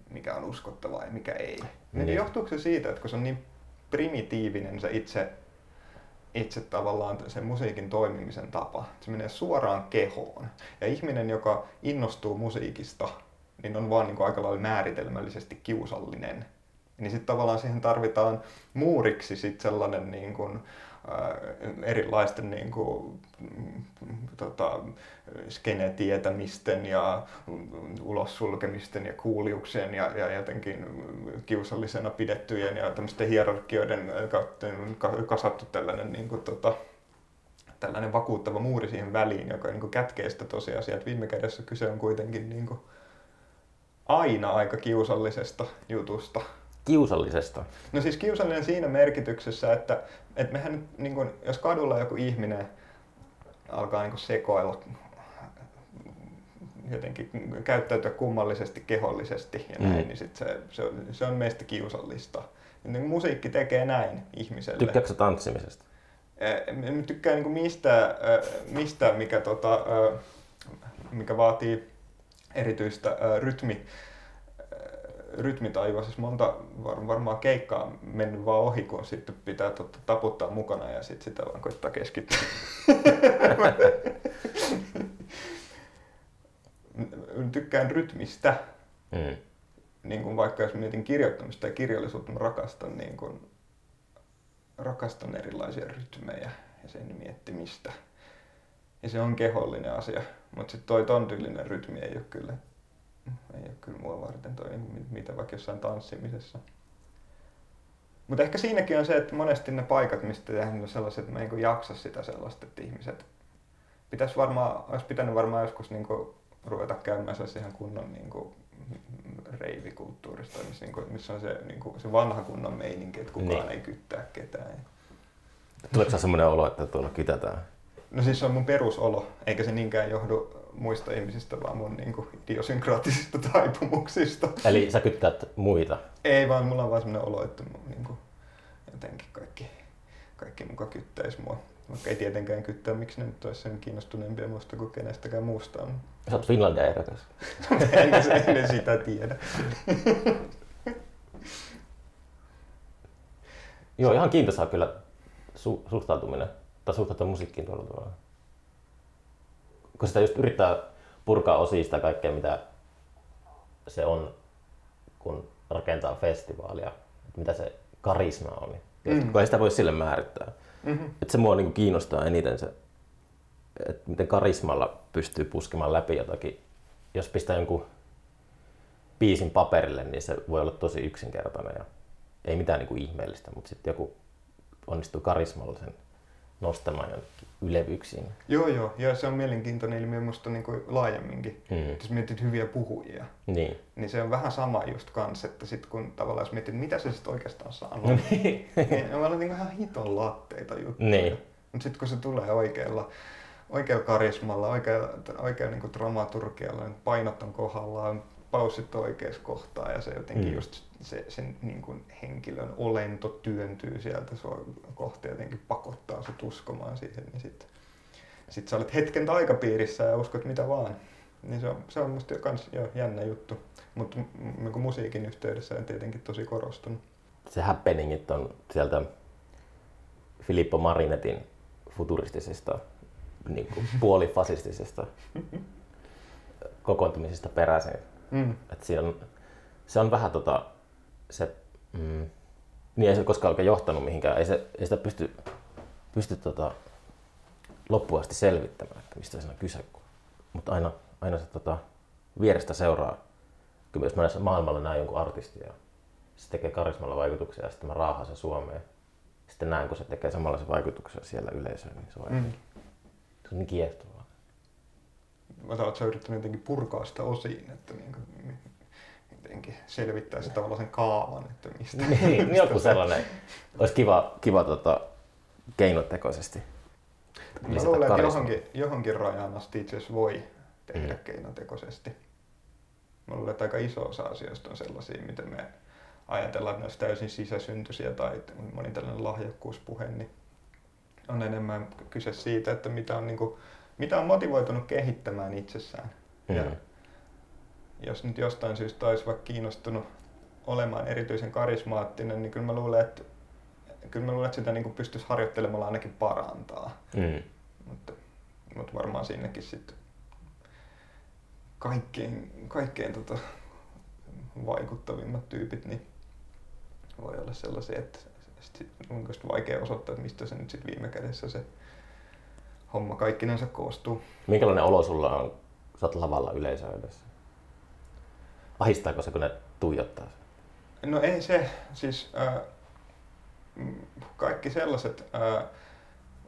mikä on uskottavaa ja mikä ei. Niin. Niin. Johtuuko se siitä, että kun se on niin primitiivinen se itse, itse tavallaan sen musiikin toimimisen tapa, se menee suoraan kehoon. Ja ihminen, joka innostuu musiikista, niin on vaan niin kuin aika lailla määritelmällisesti kiusallinen. Niin sitten tavallaan siihen tarvitaan muuriksi sit sellainen niin kuin, erilaisten niin kuin, mm, tota, skenetietämisten ja ulos sulkemisten ja kuuliuksien ja, ja jotenkin kiusallisena pidettyjen ja tämmöisten hierarkioiden kautta ka- kasattu tällainen, niin kuin, tota, tällainen vakuuttava muuri siihen väliin, joka niin kuin kätkee sitä tosiasiaa, viime kädessä kyse on kuitenkin niin kuin, aina aika kiusallisesta jutusta. Kiusallisesta. No siis kiusallinen siinä merkityksessä, että, että mehän nyt, niin kuin, jos kadulla joku ihminen alkaa niin sekoilla jotenkin käyttäytyä kummallisesti, kehollisesti ja näin, Mm. niin sit se, se, on, se on meistä kiusallista. Ja niin musiikki tekee näin ihmiselle. Tykkääkö tanssimisesta? Eh, En tykkää niin mistään, eh, mistään mikä, tota, eh, mikä vaatii erityistä rytmi, rytmitajua. Siis monta var, varmaan keikkaa mennyt vaan ohi, kun sitten pitää totta, taputtaa mukana ja sitten sitä vaan koittaa keskittyä. Tykkään rytmistä. Mm. Niin kuin vaikka jos mietin kirjoittamista ja kirjallisuutta, mä rakastan, niin kuin, rakastan erilaisia rytmejä ja sen miettimistä. Ja se on kehollinen asia, mutta sitten toi ton tyylinen rytmi ei ole kyllä, ei ole kyllä mua varten toi, niin mitä vaikka jossain tanssimisessa. Mutta ehkä siinäkin on se, että monesti ne paikat, mistä tehdään, on sellaiset, että mä en niin jaksa sitä sellaista, että ihmiset pitäisi varmaan, olisi pitänyt varmaan joskus niin kuin, ruveta käymään sellaisen ihan kunnon niin kuin, reivikulttuurista, missä, niin kuin, missä on se, niin kuin, se vanha kunnon meininki, että kukaan Niin. ei kyttää ketään. Tuleeko se semmoinen olo, että tuolla kytätään? No siis se on mun perusolo, eikä se niinkään johdu muista ihmisistä, vaan mun niin kuin, idiosynkraattisista [laughs] taipumuksista. Eli sä kyttäät muita? Ei vaan, mulla on vaan semmoinen olo, että mun, niin kuin, jotenkin kaikki, kaikki muka kyttäisi mua. Vaikka ei tietenkään kyttää, miksi ne nyt olisi sen kiinnostuneempia musta kuin kenestäkään muusta. Sä oot Finlandia ehdokas. en, en sitä tiedä. Joo, ihan kiintoisaa kyllä su- suhtautuminen, tai suhtautua musiikkiin tuolla tavalla. Kun sitä just yrittää purkaa osia sitä kaikkea, mitä se on, kun rakentaa festivaalia, mitä se karisma on. Niin Mm. Kun ei sitä voi sille määrittää. Mm-hmm. Että se mua niinku kiinnostaa eniten se, että miten karismalla pystyy puskemaan läpi jotakin. Jos pistää jonkun biisin paperille, niin se voi olla tosi yksinkertainen ja ei mitään niinku ihmeellistä, mutta sitten joku onnistuu karismalla sen nostamaan jonnekin ylevyyksiin. Joo, joo. Ja se on mielenkiintoinen ilmiö musta niin kuin laajemminkin. Mm. Jos mietit hyviä puhujia, Niin. niin se on vähän sama just kans, että sit kun tavallaan jos mietit, mitä se sitten oikeastaan sanoo, No niin. niin ne on niin ihan hiton latteita juttuja. Niin. Mutta sitten kun se tulee oikealla, oikealla karismalla, oikealla, oikealla niin dramaturgialla, niin painot on kohdallaan, paussit oikeassa kohtaa ja se jotenkin Mm. just se, sen niin kuin henkilön olento työntyy sieltä sua kohti jotenkin pakottaa sut uskomaan siihen, niin sitten sit sä olet hetken taikapiirissä ja uskot mitä vaan. Niin se on, se on musta jo kans jo jännä juttu, mutta niin musiikin yhteydessä on tietenkin tosi korostunut. Se happeningit on sieltä Filippo Marinetin futuristisesta, niin kuin puolifasistisesta [laughs] kokoontumisesta peräisin. Mm. Et siinä on, se on vähän tota, se, mm, niin ei se koskaan oikein johtanut mihinkään. Ei, se, ei sitä pysty, pysty tota, loppuun asti selvittämään, että mistä siinä on kyse. Mutta aina, aina se tota, vierestä seuraa. Kyllä jos mä näissä maailmalla näen jonkun artistin ja se tekee karismalla vaikutuksia ja sitten mä raahaan sen Suomeen. Sitten näen, kun se tekee samanlaisen vaikutuksen siellä yleisöön, niin se on, Mm. se on niin kiehtovaa. Mä oot sä yrittänyt jotenkin purkaa sitä osiin, että niin kuin, jotenkin selvittää se tavallaan sen kaavan, että mistä. niin, mistä joku se- sellainen. Olisi kiva, kiva tota, keinotekoisesti. Mä luulen, että johonkin, johonkin rajaan asti itse asiassa voi tehdä Mm. keinotekoisesti. Mä luulen, että aika iso osa asioista on sellaisia, miten me ajatellaan, että ne olisi täysin sisäsyntyisiä tai moni tällainen lahjakkuuspuhe, niin on enemmän kyse siitä, että mitä on, niin kuin, mitä on motivoitunut kehittämään itsessään. Ja Mm. jos nyt jostain syystä olisi vaikka kiinnostunut olemaan erityisen karismaattinen, niin kyllä mä luulen, että, kyllä mä luulen, että sitä niin kuin pystyisi harjoittelemalla ainakin parantaa. Mm. Mutta, mutta varmaan sinnekin sitten kaikkein, kaikkein tota, vaikuttavimmat tyypit niin voi olla sellaisia, että sit on vaikea osoittaa, että mistä se nyt sitten viime kädessä se homma kaikkinensa koostuu. Minkälainen olo sulla on, kun sä oot lavalla yleisön edessä? Ahistaako se, kun ne tuijottaa? No ei se, siis mm, kaikki sellaiset ää,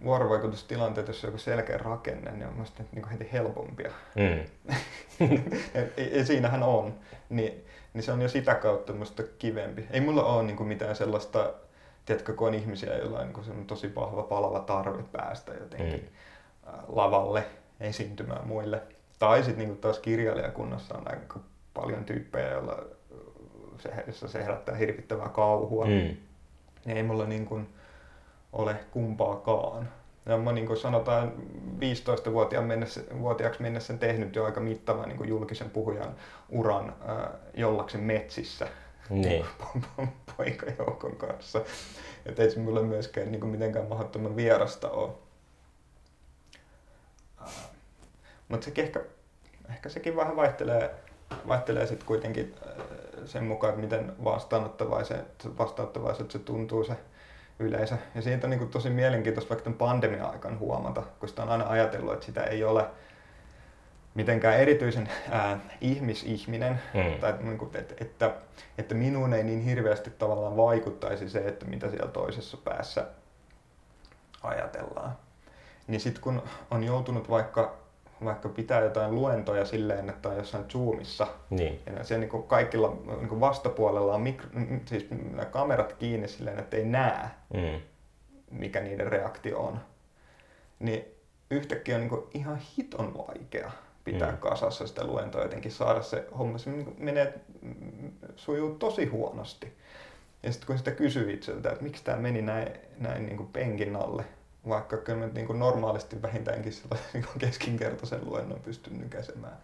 vuorovaikutustilanteet, jos on joku selkeä rakenne, niin on musta niin heti helpompia. Mm. [laughs] ja, ja siinähän on. Niin, niin se on jo sitä kautta musta kivempi. Ei mulla ole niin mitään sellaista, tiedätkö, kun on ihmisiä, joilla on niin tosi vahva palava tarve päästä jotenkin Mm. lavalle esiintymään muille. Tai sitten niin taas kirjailijakunnassa on aika paljon tyyppejä, joilla se, jossa se herättää hirvittävää kauhua. Mm. Niin ei mulla niin kuin ole kumpaakaan. Ja mä niin kuin sanotaan 15-vuotiaan mennessä, vuotiaaksi mennessä tehnyt jo aika mittavan niin julkisen puhujan uran ää, jollaksen metsissä Niin. [laughs] poikajoukon kanssa. Että ei se mulle myöskään niin kuin mitenkään mahdottoman vierasta ole. Mutta se ehkä, ehkä sekin vähän vaihtelee, vaihtelee sitten kuitenkin sen mukaan, että miten vastaanottavaiset, vastaanottavaiset se tuntuu se yleisö. Ja siitä on niin tosi mielenkiintoista vaikka tämän pandemian aikana huomata, sitä on aina ajatellut, että sitä ei ole mitenkään erityisen ää, ihmisihminen, Mm. tai niin kuin, että, että, että minuun ei niin hirveästi tavallaan vaikuttaisi se, että mitä siellä toisessa päässä ajatellaan. niin sitten kun on joutunut vaikka, vaikka pitää jotain luentoja silleen, että on jossain Zoomissa, Niin. ja siellä niin kaikilla niin vastapuolella on mikro, siis kamerat kiinni silleen, että ei näe, Mm. mikä niiden reaktio on, niin yhtäkkiä on niin ihan hiton vaikea pitää Mm. kasassa sitä luentoa jotenkin saada se homma. Se niin menee, sujuu tosi huonosti. Ja sitten kun sitä kysyy itseltä, että miksi tämä meni näin, näin niin kuin penkin alle, vaikka kyllä mä niin kuin normaalisti vähintäänkin [laughs] niin kuin keskinkertaisen luennon pystyn nykäsemään.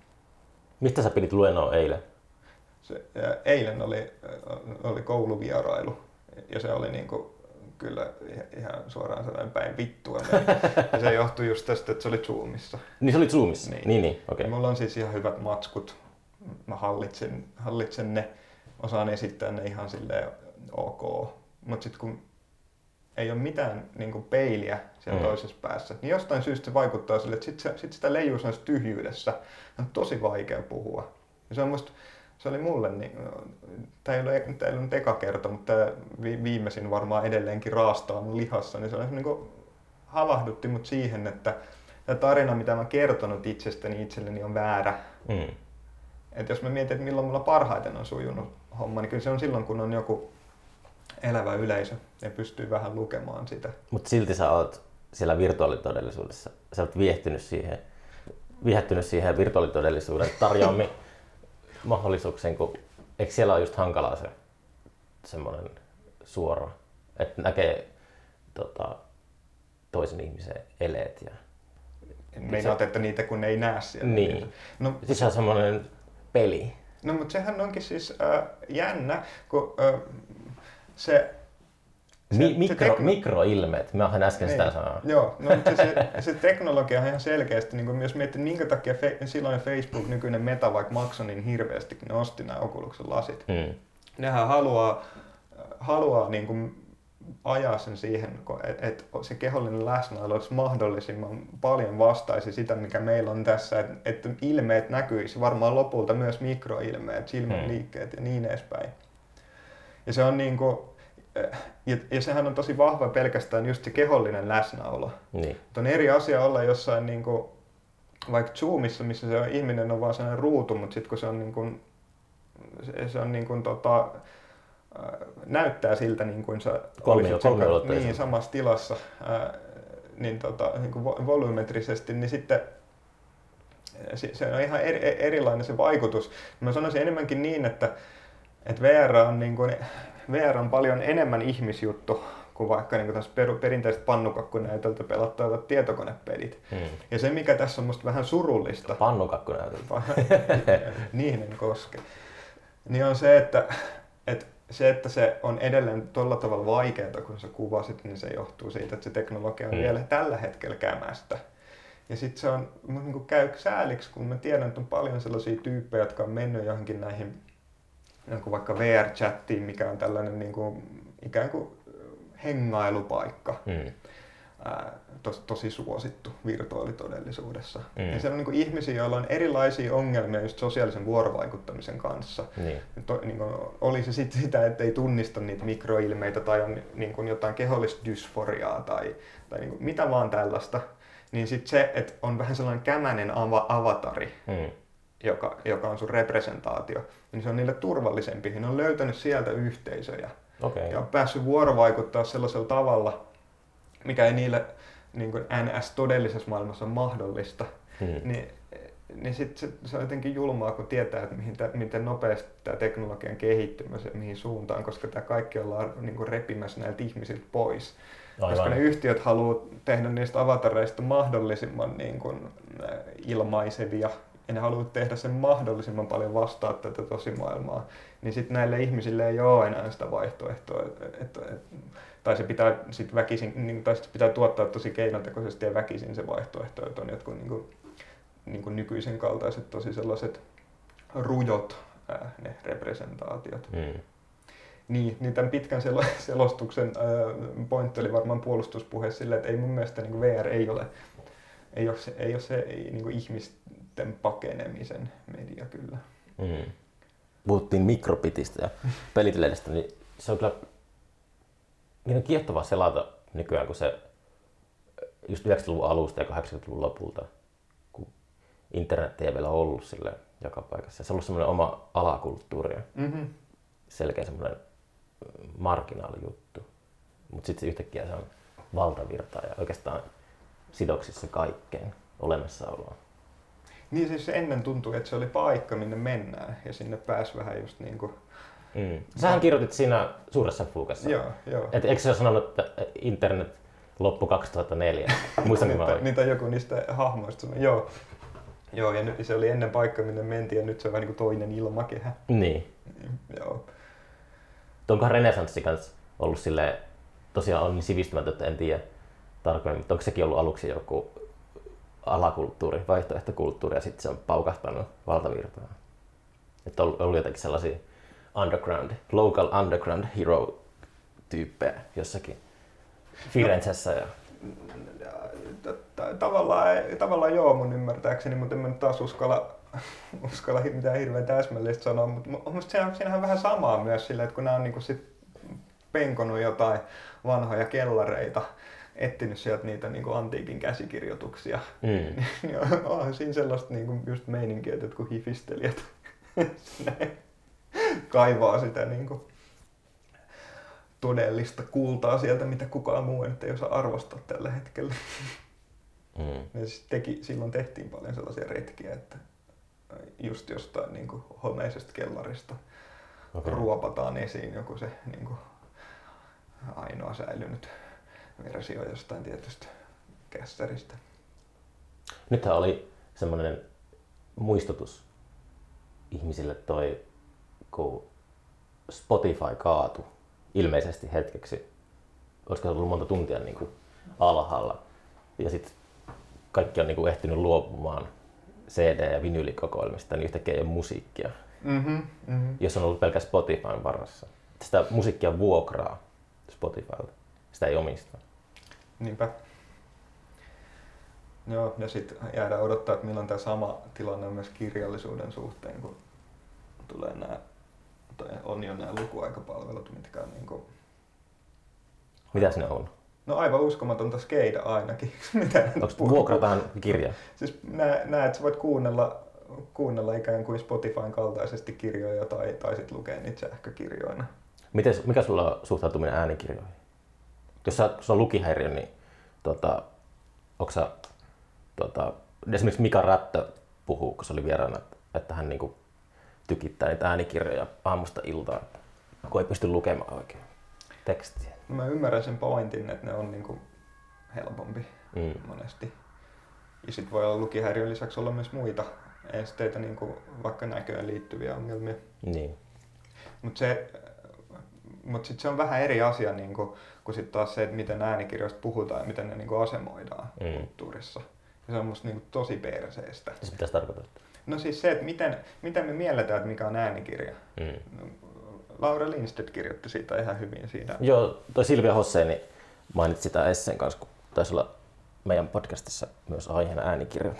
Mistä sä pidit luennon eilen? Se, eilen oli, oli kouluvierailu ja se oli niin kuin, kyllä ihan suoraan sanoen päin vittua. Ja [laughs] se johtui just tästä, että se oli Zoomissa. Niin se oli Zoomissa? Niin, Niin. niin, niin okei. Okay. Mulla on siis ihan hyvät matskut. Mä hallitsen, hallitsen ne, osaan esittää ne ihan silleen ok. Mutta sitten kun ei ole mitään niin kuin peiliä siellä Mm. toisessa päässä, niin jostain syystä se vaikuttaa sille, että sitten sit sitä leijuu tyhjyydessä. On tosi vaikea puhua. Ja se on musta, se oli mulle, niin, tämä ei ole, tää ei ole nyt eka kerta, mutta tämä viimeisin varmaan edelleenkin raastaa mun lihassa, niin se on niin kuin, havahdutti mut siihen, että tämä tarina, mitä mä oon kertonut itsestäni itselleni, on väärä. Mm. Et jos mä mietin, että milloin mulla parhaiten on sujunut homma, niin kyllä se on silloin, kun on joku elävä yleisö ja pystyy vähän lukemaan sitä. Mutta silti sä oot siellä virtuaalitodellisuudessa, sä oot viehtynyt siihen, viehtynyt siihen virtuaalitodellisuuden tarjoamiin mahdollisuuksiin, kun eikö siellä ole just hankalaa se semmoinen suora, että näkee tota, toisen ihmisen eleet ja Meinaat, että niitä kun ei näe siellä. Niin. No, siis se on semmoinen peli. no mutta sehän onkin siis äh, jännä, kun äh, se... Mi- mikro, tekno- mikroilmeet, mä oon äsken sitä sanaa. Joo, no, mutta se, [laughs] se, teknologia on ihan selkeästi, niin jos miettii, minkä takia fe, silloin Facebook, nykyinen Meta, vaikka maksoi niin hirveästi, kun ne osti nämä Oculusen lasit. Mm. Nehän haluaa, haluaa niin kuin ajaa sen siihen, että et se kehollinen läsnäolo olisi mahdollisimman paljon vastaisi sitä, mikä meillä on tässä, että et ilmeet näkyisi, varmaan lopulta myös mikroilmeet, silmän Hmm. liikkeet ja niin edespäin. Ja se on niin kuin, ja, ja sehän on tosi vahva pelkästään just se kehollinen läsnäolo. Niin. On eri asia olla jossain niin kuin, vaikka Zoomissa, missä se on, ihminen on vaan sellainen ruutu, mutta sitten kun se on, niin kuin, se, se on niin kuin, tota, ää, näyttää siltä niin kuin sä Kolmio- olisit sen- kolmiulotteisena. niin, samassa tilassa ää, niin, tota, niin kuin vo- volyymetrisesti, niin sitten se, se on ihan eri, erilainen se vaikutus. Mä sanoisin enemmänkin niin, että, että VR, on niin kuin, VR on paljon enemmän ihmisjuttu kuin vaikka niin kuin per, perinteiset pannukakkunäytöltä pelattavat tietokonepelit. Mm. Ja se, mikä tässä on musta vähän surullista, Pannukakku näytöltä. [laughs] niihin en koske, niin on se, että, että se, että se on edelleen tuolla tavalla vaikeaa, kun sä kuvasit, niin se johtuu siitä, että se teknologia on Mm. mm. vielä tällä hetkellä kämästä. Ja sitten se on, niin käy sääliksi, kun mä tiedän, että on paljon sellaisia tyyppejä, jotka on mennyt johonkin näihin, jonkun vaikka VR-chattiin, mikä on tällainen niin kuin, ikään kuin hengailupaikka. Mm. Ää, tos, tosi suosittu virtuaalitodellisuudessa. Mm. Ja siellä on niin ihmisiä, joilla on erilaisia ongelmia just sosiaalisen vuorovaikuttamisen kanssa. Niin. To, niin kuin, oli se sitten sitä, että ei tunnista niitä mikroilmeitä tai on niin kuin jotain kehollista dysforiaa tai, tai niin kuin, mitä vaan tällaista, niin sitten se, että on vähän sellainen kämänen ava, avatari, Mm. joka, joka on sun representaatio, niin se on niille turvallisempi. Ne on löytänyt sieltä yhteisöjä Okei. ja on päässyt vuorovaikuttaa sellaisella tavalla, mikä ei niille niin kuin NS-todellisessa maailmassa ole mahdollista. Mm. Niin, niin sit se, se on jotenkin julmaa, kun tietää, että mihin miten nopeasti tämä teknologian kehittymässä ja mihin suuntaan, koska tämä kaikki ollaan niin kuin repimässä näiltä ihmisiltä pois. Koska ne Aivan. yhtiöt haluaa tehdä niistä avatareista mahdollisimman niin kuin, ilmaisevia ja ne haluaa tehdä sen mahdollisimman paljon vastaa tätä tosimaailmaa, niin sitten näille ihmisille ei ole enää sitä vaihtoehtoa. Et, et, et, tai se pitää sit väkisin, niin, tai sit pitää tuottaa tosi keinotekoisesti ja väkisin se vaihtoehto, että on jotkut niin kuin, niin kuin nykyisen kaltaiset tosi sellaiset rujot äh, ne representaatiot. Mm. Niin, niin tämän pitkän selo- [laughs] selostuksen pointti oli varmaan puolustuspuhe sille, että ei mun mielestä niin VR ei ole, ei ole se, ei ole se ei, niin kuin ihmisten pakenemisen media kyllä. Mm. Puhuttiin mikropitistä ja [laughs] peliteleistä, niin se on kyllä niin on kiehtovaa selata nykyään, kun se just 90-luvun alusta ja 80-luvun lopulta, kun internet ei vielä ollut sille joka paikassa. Se on ollut semmoinen oma alakulttuuri, Mm-hmm. selkeä semmoinen marginaalijuttu. Mutta sitten se yhtäkkiä se on valtavirtaa ja oikeastaan sidoksissa kaikkeen olemassaoloon. Niin siis ennen tuntui, että se oli paikka, minne mennään ja sinne pääsi vähän just niin kuin... Mm. Sähän kirjoitit siinä suuressa fuukassa. Joo, joo. Et, eikö se ole sanonut, että internet loppu 2004? Muistanko mä niitä, joku niistä hahmoista sanoi, joo. Joo, ja nyt se oli ennen paikka, minne mentiin, ja nyt se on vähän niin kuin toinen ilmakehä. Niin. Niin, Joo. Onkohan renesanssi kanssa ollut sille tosiaan on niin sivistymätön, että en tiedä tarkemmin, mutta onko sekin ollut aluksi joku alakulttuuri, vaihtoehtokulttuuri ja sitten se on paukahtanut valtavirtaan? Että on ollut jotenkin sellaisia underground, local underground hero tyyppejä jossakin Firenzessä ja ta- Tavallaan, tavallaan joo mun ymmärtääkseni, mutta en mä nyt taas uskalla, [laughs] uskalla mitään hirveän täsmällistä sanoa, mutta mu- musta siinä, on vähän samaa myös sillä, että kun nämä on niinku sit penkonut jotain vanhoja kellareita, etsinyt sieltä niitä niinku antiikin käsikirjoituksia, mm. [laughs] niin on, onhan siinä sellaista niinku just meininkiä, että jotkut hifistelijät [laughs] kaivaa sitä niinku todellista kultaa sieltä, mitä kukaan muu nyt ei osaa arvostaa tällä hetkellä. Mm. [laughs] Ja siis teki, silloin tehtiin paljon sellaisia retkiä, että just jostain niin kuin homeisesta kellarista Okay. ruopataan esiin joku se niin kuin ainoa säilynyt versio jostain tietystä kässäristä. Nythän oli semmoinen muistutus ihmisille toi, kun Spotify kaatu ilmeisesti hetkeksi. Olisiko se ollut monta tuntia niin kuin alhaalla. Ja sitten kaikki on niin kuin ehtinyt luopumaan CD- ja vinyylikokoelmista, niin yhtäkkiä ei ole musiikkia, Mm-hmm, mm-hmm. jos on ollut pelkä Spotifyn varassa. Sitä musiikkia vuokraa Spotifylta. Sitä ei omista. Niinpä. Joo, ja sitten jäädään odottaa, että milloin tämä sama tilanne on myös kirjallisuuden suhteen, kun tulee nämä, tai on jo nämä lukuaikapalvelut, mitkä on niin kuin, Mitäs ne on? no aivan uskomatonta skeida ainakin. [laughs] Mitä Onko vuokrataan kirja? Siis nä, näet, että sä voit kuunnella, kuunnella ikään kuin Spotifyn kaltaisesti kirjoja tai, tai sitten lukea niitä sähkökirjoina. Miten, mikä sulla on suhtautuminen äänikirjoihin? Jos sä, sulla on lukihäiriö, niin tota, onko sä, tota, esimerkiksi Mika Rättö puhuu, kun se oli vieraana, että, että hän niinku tykittää niitä äänikirjoja aamusta iltaan, kun ei pysty lukemaan oikein tekstiä. Mä ymmärrän sen pointin, että ne on niin kuin helpompi Mm. monesti. Ja sitten voi olla lukihäiriön lisäksi olla myös muita esteitä, niin kuin vaikka näköön liittyviä ongelmia. Niin. Mutta se, mut sit se on vähän eri asia niin kuin, kuin sit taas se, että miten äänikirjoista puhutaan ja miten ne niin kuin asemoidaan Mm. kulttuurissa. Ja se on musta niin kuin tosi perseestä. Se mitä se tarkoittaa? No siis se, että miten, miten me mielletään, että mikä on äänikirja. Mm. No, Laura Lindstedt kirjoitti siitä ihan hyvin siinä. Joo, toi Silvia Hosseini mainitsi sitä esseen kanssa, kun taisi olla meidän podcastissa myös aiheena äänikirjat.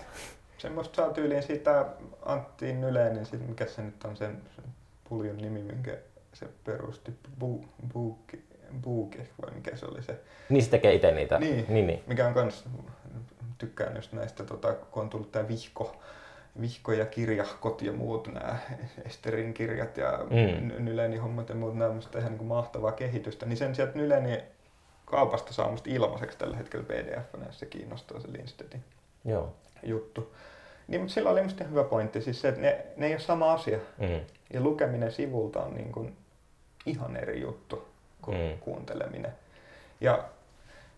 Semmoista saa tyyliin siitä Antti Nylenin, sit mikä se nyt on sen, sen puljun nimi, minkä se perusti, Bu, Buuki, Buuki, vai mikä se oli se, Niin se tekee itse niitä. Niin. niin, niin. mikä on kans, tykkään just näistä, tota, kun on tullut tää vihko, vihko ja kirjahkot ja muut nämä Esterin kirjat ja Mm. Nylenin hommat ja muut, nämä on ihan niin kuin mahtavaa kehitystä, niin sen sieltä Nylenin kaupasta saa musta ilmaiseksi tällä hetkellä pdf jos se kiinnostaa se Lindstedtin Joo. juttu. Niin, mutta sillä oli musta hyvä pointti, siis se, että ne, ne ei ole sama asia. Mm. Ja lukeminen sivulta on niin kuin ihan eri juttu kuin Mm. kuunteleminen. Ja,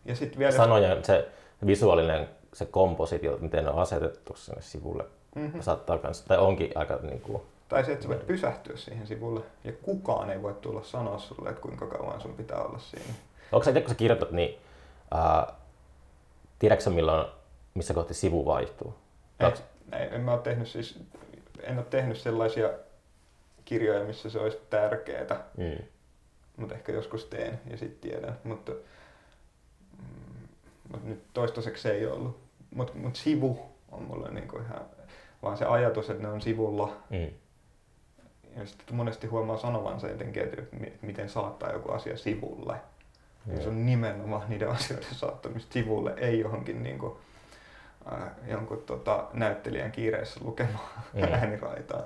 ja sitten vielä... Sanojen se visuaalinen se kompositio, miten ne on asetettu sinne sivulle, Mhm. saattaa kans, tai onkin aika niin kuin, Tai se, että sä voit pysähtyä siihen sivulle ja kukaan ei voi tulla sanoa sulle, että kuinka kauan sun pitää olla siinä. onko sä itse kun sä kirjoitat, niin ää, tiedätkö milloin, missä kohti sivu vaihtuu? Eh, Onks- en, en mä ole tehnyt siis, en ole tehnyt sellaisia kirjoja, missä se olisi tärkeää, Mm. mutta ehkä joskus teen ja sitten tiedän. Mutta, mm, mutta nyt toistaiseksi se ei ollut. Mutta mut sivu on mulle niinku ihan, vaan se ajatus, että ne on sivulla. Mm. Ja sitten monesti huomaa sanovansa jotenkin, että mi- miten saattaa joku asia sivulle. Mm. Se on nimenomaan niiden [laughs] asioiden saattamista sivulle, ei johonkin niin kuin, äh, jonkun tota, näyttelijän kiireessä lukemaan mm. ääniraitaa.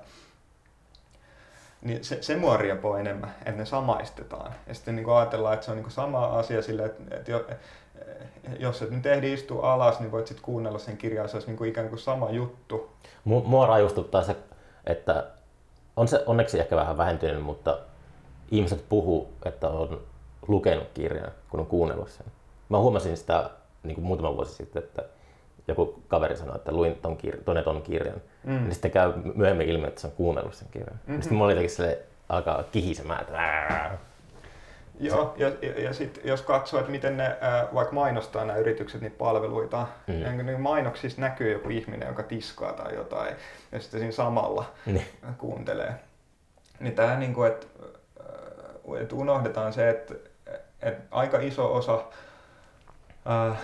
Niin se, se mua riepoo enemmän, että ne samaistetaan. Ja sitten niin ajatellaan, että se on niin sama asia sille, että, että jo, jos et nyt ehdi istua alas, niin voit sitten kuunnella sen kirjaa, se olisi niin kuin ikään kuin sama juttu. Mua rajustuttaa se, että on se onneksi ehkä vähän vähentynyt, mutta ihmiset puhuu, että on lukenut kirjan, kun on kuunnellut sen. Mä huomasin sitä niin kuin muutama vuosi sitten, että joku kaveri sanoi, että luin ton, kir- ton, ton kirjan. Mm. Niin sitten käy myöhemmin ilmi, että se on kuunnellut sen kirjan. Mm-hmm. Sitten mulla jotenkin sille alkaa kihisemään, että Joo, ja, ja, ja sitten jos katsoo, että miten ne ää, vaikka mainostaa nämä yritykset niitä palveluita, mm. niin mainoksissa näkyy joku ihminen, joka tiskaa tai jotain, ja sitten siinä samalla mm. kuuntelee. Niin tämä, niin kuin, että, että unohdetaan se, että, että aika iso osa ää,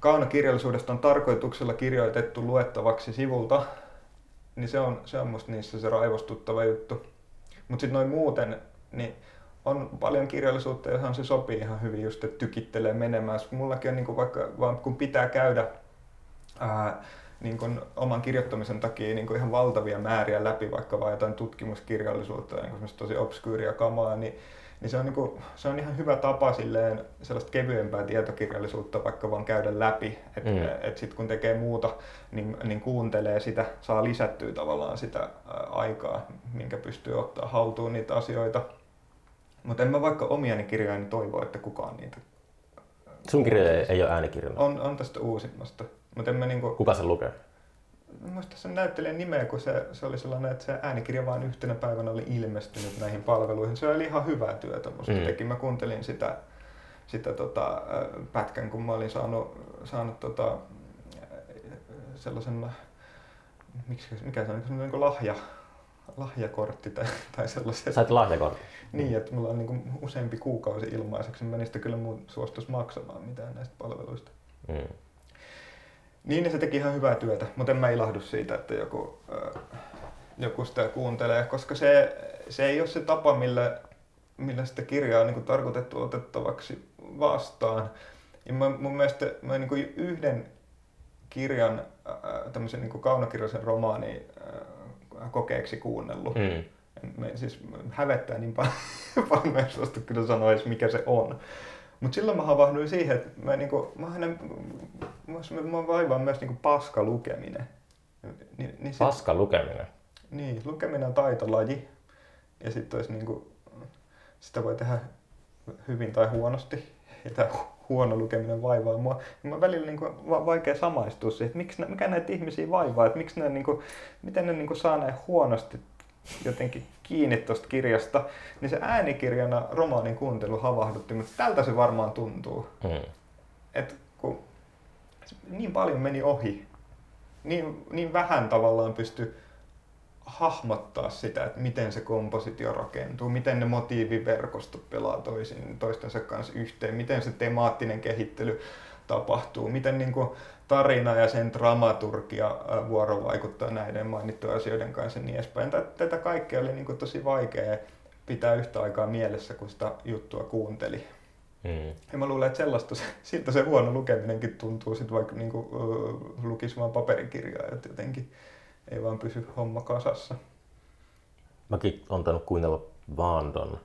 kaunokirjallisuudesta on tarkoituksella kirjoitettu luettavaksi sivulta, niin se on, se on musta niissä se raivostuttava juttu. Mutta sitten noin muuten, niin on paljon kirjallisuutta, johon se sopii ihan hyvin just, että tykittelee menemään. Mullakin on niin vaikka, vaan kun pitää käydä ää, niin kuin oman kirjoittamisen takia niin kuin ihan valtavia määriä läpi vaikka vain jotain tutkimuskirjallisuutta, niin tosi obskyyriä kamaa, niin, niin se, on niin kuin, se on ihan hyvä tapa silleen sellaista kevyempää tietokirjallisuutta vaikka vaan käydä läpi. Että mm. et sitten kun tekee muuta, niin, niin kuuntelee sitä, saa lisättyä tavallaan sitä aikaa, minkä pystyy ottaa haltuun niitä asioita. Mutta en mä vaikka omiani kirjojani toivo, että kukaan niitä... Sun kirjoja ei ole äänikirjoja? On, on tästä uusimmasta. Mut en mä niinku... Kuka se lukee? Muista sen näyttelijän nimeä, kun se, se oli sellainen, että se äänikirja vain yhtenä päivänä oli ilmestynyt näihin palveluihin. Se oli ihan hyvää työtä musta mm. teki. Mä kuuntelin sitä, sitä tota, pätkän, kun mä olin saanut, saanut tota, sellaisen, miksi, mikä se on, niin kuin lahja, lahjakortti tai, tai sellaisia. Sait lahjakortti? Niin, että mulla on niin useampi kuukausi ilmaiseksi, mä niistä kyllä mun suostus maksamaan mitään näistä palveluista. Mm. Niin, se teki ihan hyvää työtä, mutta en mä ilahdu siitä, että joku, äh, joku sitä kuuntelee, koska se, se ei ole se tapa, millä, millä sitä kirjaa on niin tarkoitettu otettavaksi vastaan. Ja mä, mun mielestä mä niin yhden kirjan, äh, tämmöisen niin kaunokirjallisen romaani äh, kokeeksi kuunnellut. Mm me siis hävettää niin [laughs] paljon, en suostu kyllä sanoa edes mikä se on. Mutta silloin mä havahduin siihen, että mä, niinku, mä, hänen, mä, mä vaivaan myös niinku paska lukeminen. Ni, niin sit, paska lukeminen? Niin, lukeminen on taitolaji. Ja sitten olisi niinku, sitä voi tehdä hyvin tai huonosti. Ja tämä huono lukeminen vaivaa mua. Ja mä välillä niinku, va- vaikea samaistua siihen, että miksi, mikä näitä ihmisiä vaivaa, että miksi ne, niinku, miten ne niinku saa näin huonosti jotenkin kiinni tuosta kirjasta, niin se äänikirjana romaanin kuuntelu havahdutti, mutta tältä se varmaan tuntuu. Hmm. Et kun niin paljon meni ohi, niin, niin vähän tavallaan pysty hahmottaa sitä, että miten se kompositio rakentuu, miten ne motiiviverkostot pelaa toisin, toistensa kanssa yhteen, miten se temaattinen kehittely tapahtuu, miten niin kuin tarina ja sen dramaturgia vuorovaikuttaa näiden mainittujen asioiden kanssa ja niin edespäin. Tätä kaikkea oli niin kuin tosi vaikea pitää yhtä aikaa mielessä, kun sitä juttua kuunteli. Mm. Ja mä luulen, että sellaista, siltä se huono lukeminenkin tuntuu, sit vaikka niin kuin, lukisi vaan paperikirjaa, että jotenkin ei vaan pysy homma kasassa. Mäkin on tainnut kuunnella vaan ton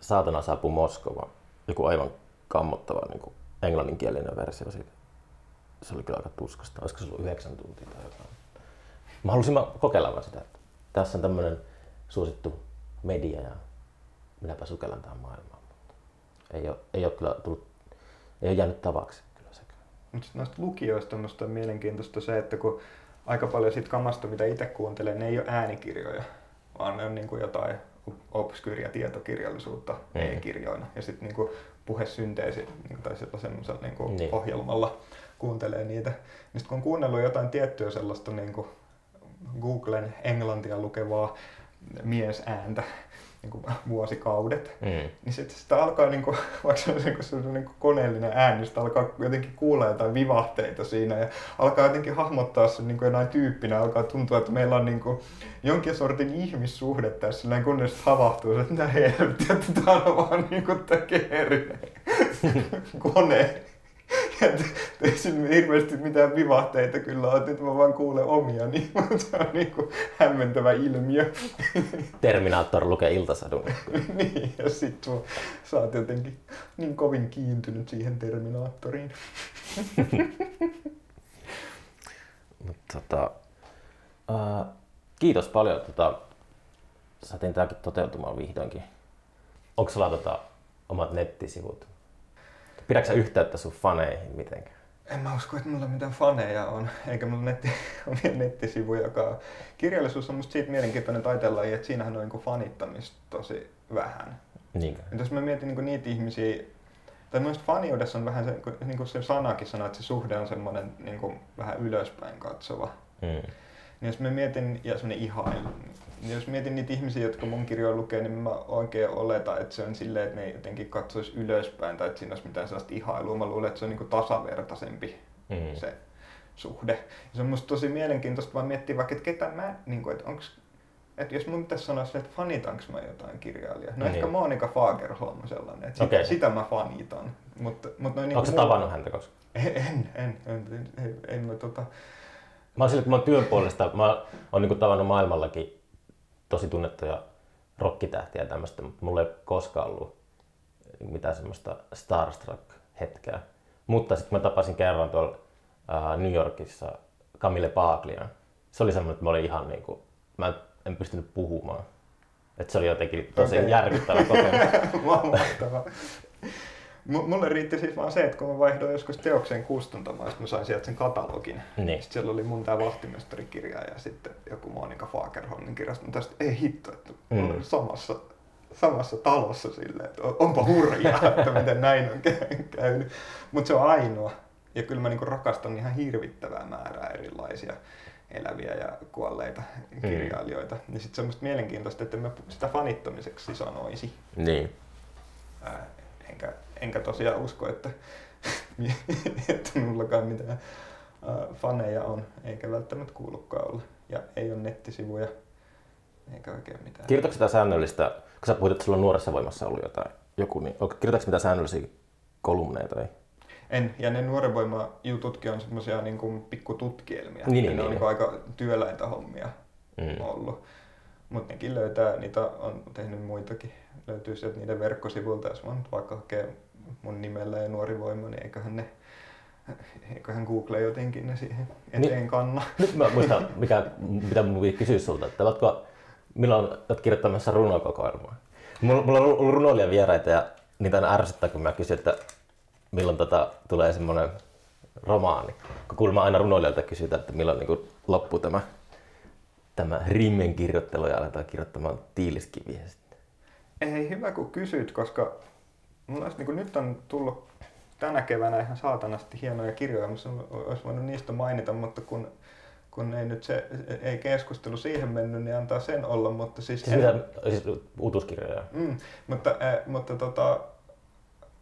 Saatana saapuu Moskova, joku aivan kammottava niin kuin englanninkielinen versio siitä. Se oli kyllä aika tuskasta. Olisiko se ollut yhdeksän tuntia tai jotain. Mä halusin kokeilla vaan sitä, että tässä on tämmöinen suosittu media ja minäpä sukellan tähän maailmaan. Mutta ei ole, ei ole kyllä tullut, ei ole jäänyt tavaksi kyllä sekään. Mutta noista lukijoista on mielenkiintoista se, että kun aika paljon siitä kamasta, mitä itse kuuntelen, ne ei ole äänikirjoja, vaan ne on niin kuin jotain obskyyriä tietokirjallisuutta mm. e-kirjoina. Ja sitten niin puhesynteesi niin tai semmoisella niin niin. ohjelmalla kuuntelee niitä. Niin sitten kun on kuunnellut jotain tiettyä sellaista niin kuin Googlen englantia lukevaa miesääntä, niin kuin vuosikaudet. Mm. Niin sitten sitä alkaa, niin kuin, vaikka se on, niin kuin, se on niin kuin koneellinen ääni, sitä alkaa jotenkin kuulla jotain vivahteita siinä ja alkaa jotenkin hahmottaa se niin kuin jonain tyyppinä, alkaa tuntua, että meillä on niin kuin, jonkin sortin ihmissuhde tässä, näin kunnes havahtuu, että mitä helvettiä, että tämä on vaan niin kuin [laughs] kone. [laughs] Ei siinä hirveästi mitään vivahteita kyllä ole, että mä vaan kuulen omia, niin [laughs] se on niin kuin hämmentävä ilmiö. [laughs] Terminaattor lukee iltasadun. niin, ja sit sä oot jotenkin niin kovin kiintynyt siihen Terminaattoriin. Mut, tota, uh, kiitos paljon. Tota, saatiin tämäkin toteutumaan vihdoinkin. Onko sulla tota, omat nettisivut? Pidätkö sä yhteyttä sun faneihin mitenkään? En mä usko, että mulla mitään faneja on, eikä mulla netti, [laughs] omia nettisivujakaan. Kirjallisuus on musta siitä mielenkiintoinen taiteenlaji, että siinähän on niin fanittamista tosi vähän. Niinkö? Et jos mä mietin niin niitä ihmisiä, tai myös faniudessa on vähän se, niin kuin se sanakin sanoo, että se suhde on semmoinen niin kuin vähän ylöspäin katsova. Mm. Niin jos mä mietin, ja semmoinen ihailu, niin jos mietin niitä ihmisiä, jotka mun kirjoja lukee, niin mä oikein oletan, että se on silleen, että ne jotenkin katsois ylöspäin tai että siinä olisi mitään sellaista ihailua. Mä luulen, että se on niin tasavertaisempi Mm. se suhde. Ja se on musta tosi mielenkiintoista vaan miettiä vaikka, että ketä mä, niin kuin, että onks, että jos mun pitäisi sanoa että fanitanko mä jotain kirjailijaa. No Niin. ehkä Monika Fagerholm on sellainen, että sitä, Okei. sitä mä fanitan. Mutta, mutta noin Onko niinku muu- tavannut häntä koskaan? En, en, en, en, en, en, en mä tota, Mä oon sillä, kun mä oon työn puolesta, mä oon niinku tavannut maailmallakin tosi tunnettuja rokkitähtiä ja tämmöistä, mutta mulla ei koskaan ollut mitään semmoista starstruck-hetkeä. Mutta sitten mä tapasin kerran tuolla ää, New Yorkissa Camille Paglian. Se oli semmoinen, että mä olin ihan niinku, mä en, en pystynyt puhumaan. Et se oli jotenkin tosi Okei. järkyttävä kokemus. [laughs] M- Mulle riitti siis vaan se, että kun mä vaihdoin joskus teokseen kustantamaan, mä sain sieltä sen katalogin. Niin. Sitten siellä oli mun tää vahtimestarikirja ja sitten joku Monika Fagerholmin kirjasto. Mutta tästä ei hitto, että mm. Mm. samassa, samassa talossa silleen, että on- onpa hurjaa, [laughs] että miten näin on kä- käynyt. Mutta se on ainoa. Ja kyllä mä niinku rakastan ihan hirvittävää määrää erilaisia eläviä ja kuolleita kirjailijoita. Niin sitten semmoista mielenkiintoista, että mä sitä fanittamiseksi sanoisi. niin. Ää, enkä, enkä tosiaan usko, että, [laughs] että mullakaan mitään ää, faneja on, eikä välttämättä kuulukaan olla. Ja ei ole nettisivuja, eikä oikein mitään. Kirjoitatko sitä säännöllistä, kun sä puhuit, että sulla on nuoressa voimassa ollut jotain, joku, niin kirjoitatko mitä säännöllisiä kolumneja tai? En, ja ne nuoren voima jututkin on semmoisia niin kuin pikkututkielmia. Niin, Ja niin, ne on niin. niin aika työläitä hommia Mm. ollut. Mutta nekin löytää, niitä on tehnyt muitakin. Löytyy sieltä niiden verkkosivuilta, jos nyt vaikka hakee mun nimellä ja nuori voima, niin eiköhän ne eiköhän Google jotenkin ne siihen eteen Niin. kanna. Nyt mä muistan, mikä, mitä mun piti kysyä sulta, että oletko, milloin olet kirjoittamassa runokokoelmaa? Mulla, mulla on ollut runoilija vieraita ja niitä aina ärsyttää, kun mä kysyn, että milloin tota, tulee semmoinen romaani. Kun kuulemma aina runoilijalta kysytään, että milloin niin loppuu tämä, tämä rimmen kirjoittelu ja aletaan kirjoittamaan tiiliskiviä sitten. Ei hyvä kun kysyt, koska olisi, niin kuin nyt on tullut tänä keväänä ihan saatanasti hienoja kirjoja, mutta olisi voinut niistä mainita, mutta kun, kun ei nyt se, ei keskustelu siihen mennyt, niin antaa sen olla, mutta siis... Siis, mitä, siis uutuuskirjoja. Mm, mutta, äh, mutta tota,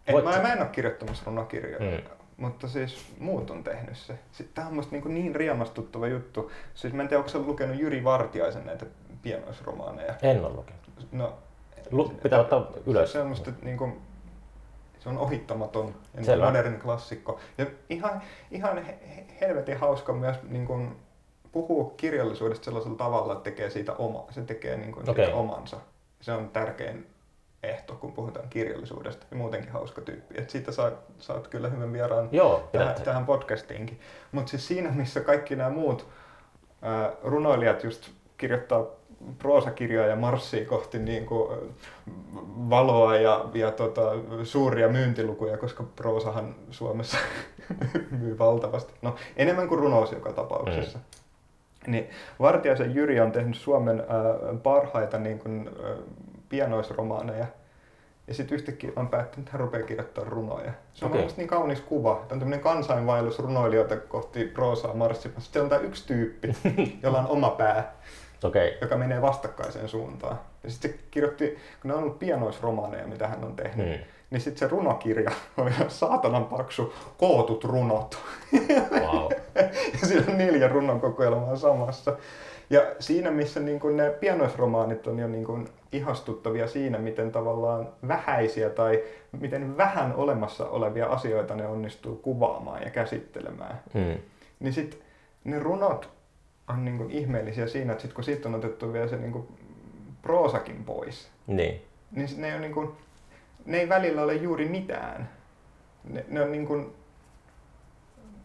en, Voit- mä, mä en ole kirjoittamassa runokirjoja, Mm. mutta siis muut on tehnyt se. Tämä on musta niin, niin riemastuttava juttu. Siis mä en tiedä, onko lukenut Jyri Vartiaisen näitä pienoisromaaneja? En ole lukenut. No, Lu- pitää ottaa ylös. Se on musta niin kuin, se on ohittamaton ja niin Selvä. moderni klassikko. Ja ihan, ihan he- he- helvetin hauska myös niin kuin, puhua kirjallisuudesta sellaisella tavalla, että tekee siitä oma, se tekee niin kuin, Okei. siitä omansa. Se on tärkein ehto, kun puhutaan kirjallisuudesta ja muutenkin hauska tyyppi. Et siitä saat, saat kyllä hyvän vieraan Joo, tähän, tähän podcastiinkin. Mutta siis siinä, missä kaikki nämä muut ää, runoilijat just kirjoittaa proosakirjaa ja marssii kohti niin kuin, valoa ja, ja tota, suuria myyntilukuja, koska proosahan Suomessa [laughs] myy valtavasti. No enemmän kuin runous joka tapauksessa. Niin Vartiaisen Jyri on tehnyt Suomen ää, parhaita niin kuin, ää, pienoisromaaneja. Ja sitten yhtäkkiä on päättänyt, että hän rupeaa kirjoittamaan runoja. Se on okay. niin kaunis kuva. Tämä on tämmöinen kansainvaellus runoilijoita kohti proosaa marssimassa. Sitten on tämä yksi tyyppi, [laughs] jolla on oma pää. Okei. joka menee vastakkaiseen suuntaan. Ja sitten se kirjoitti, kun ne on ollut pienoisromaaneja, mitä hän on tehnyt, Hmm. niin sitten se runokirja oli saatanan paksu, kootut runot. Wow. [laughs] ja siinä on neljä runon kokoelmaa samassa. Ja siinä, missä niin kuin ne pienoisromaanit on jo niin kuin ihastuttavia siinä, miten tavallaan vähäisiä tai miten vähän olemassa olevia asioita ne onnistuu kuvaamaan ja käsittelemään, Hmm. niin sitten ne runot on niin kuin ihmeellisiä siinä, että sit kun siitä on otettu vielä se niin kuin proosakin pois, Niin. niin ne, on niin kuin, ne ei välillä ole juuri mitään. Ne, ne on niin kuin,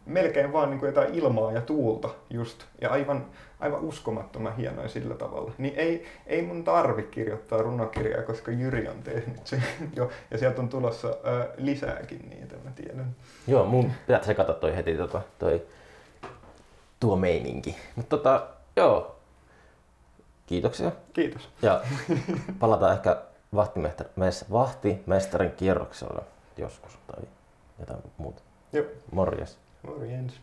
melkein vaan niin kuin jotain ilmaa ja tuulta just, ja aivan, aivan uskomattoman hienoja sillä tavalla. Niin ei, ei mun tarvi kirjoittaa runokirjaa, koska Jyri on tehnyt sen [laughs] jo, ja sieltä on tulossa ö, lisääkin niitä, mä tiedän. Joo, mun pitää sekata toi heti tota, toi, tuo meininki. Mutta tota, joo. Kiitoksia. Kiitos. Ja palataan ehkä vahtimestarin, vahtimestarin kierroksella joskus tai jotain muuta. Joo, Morjes. morjens.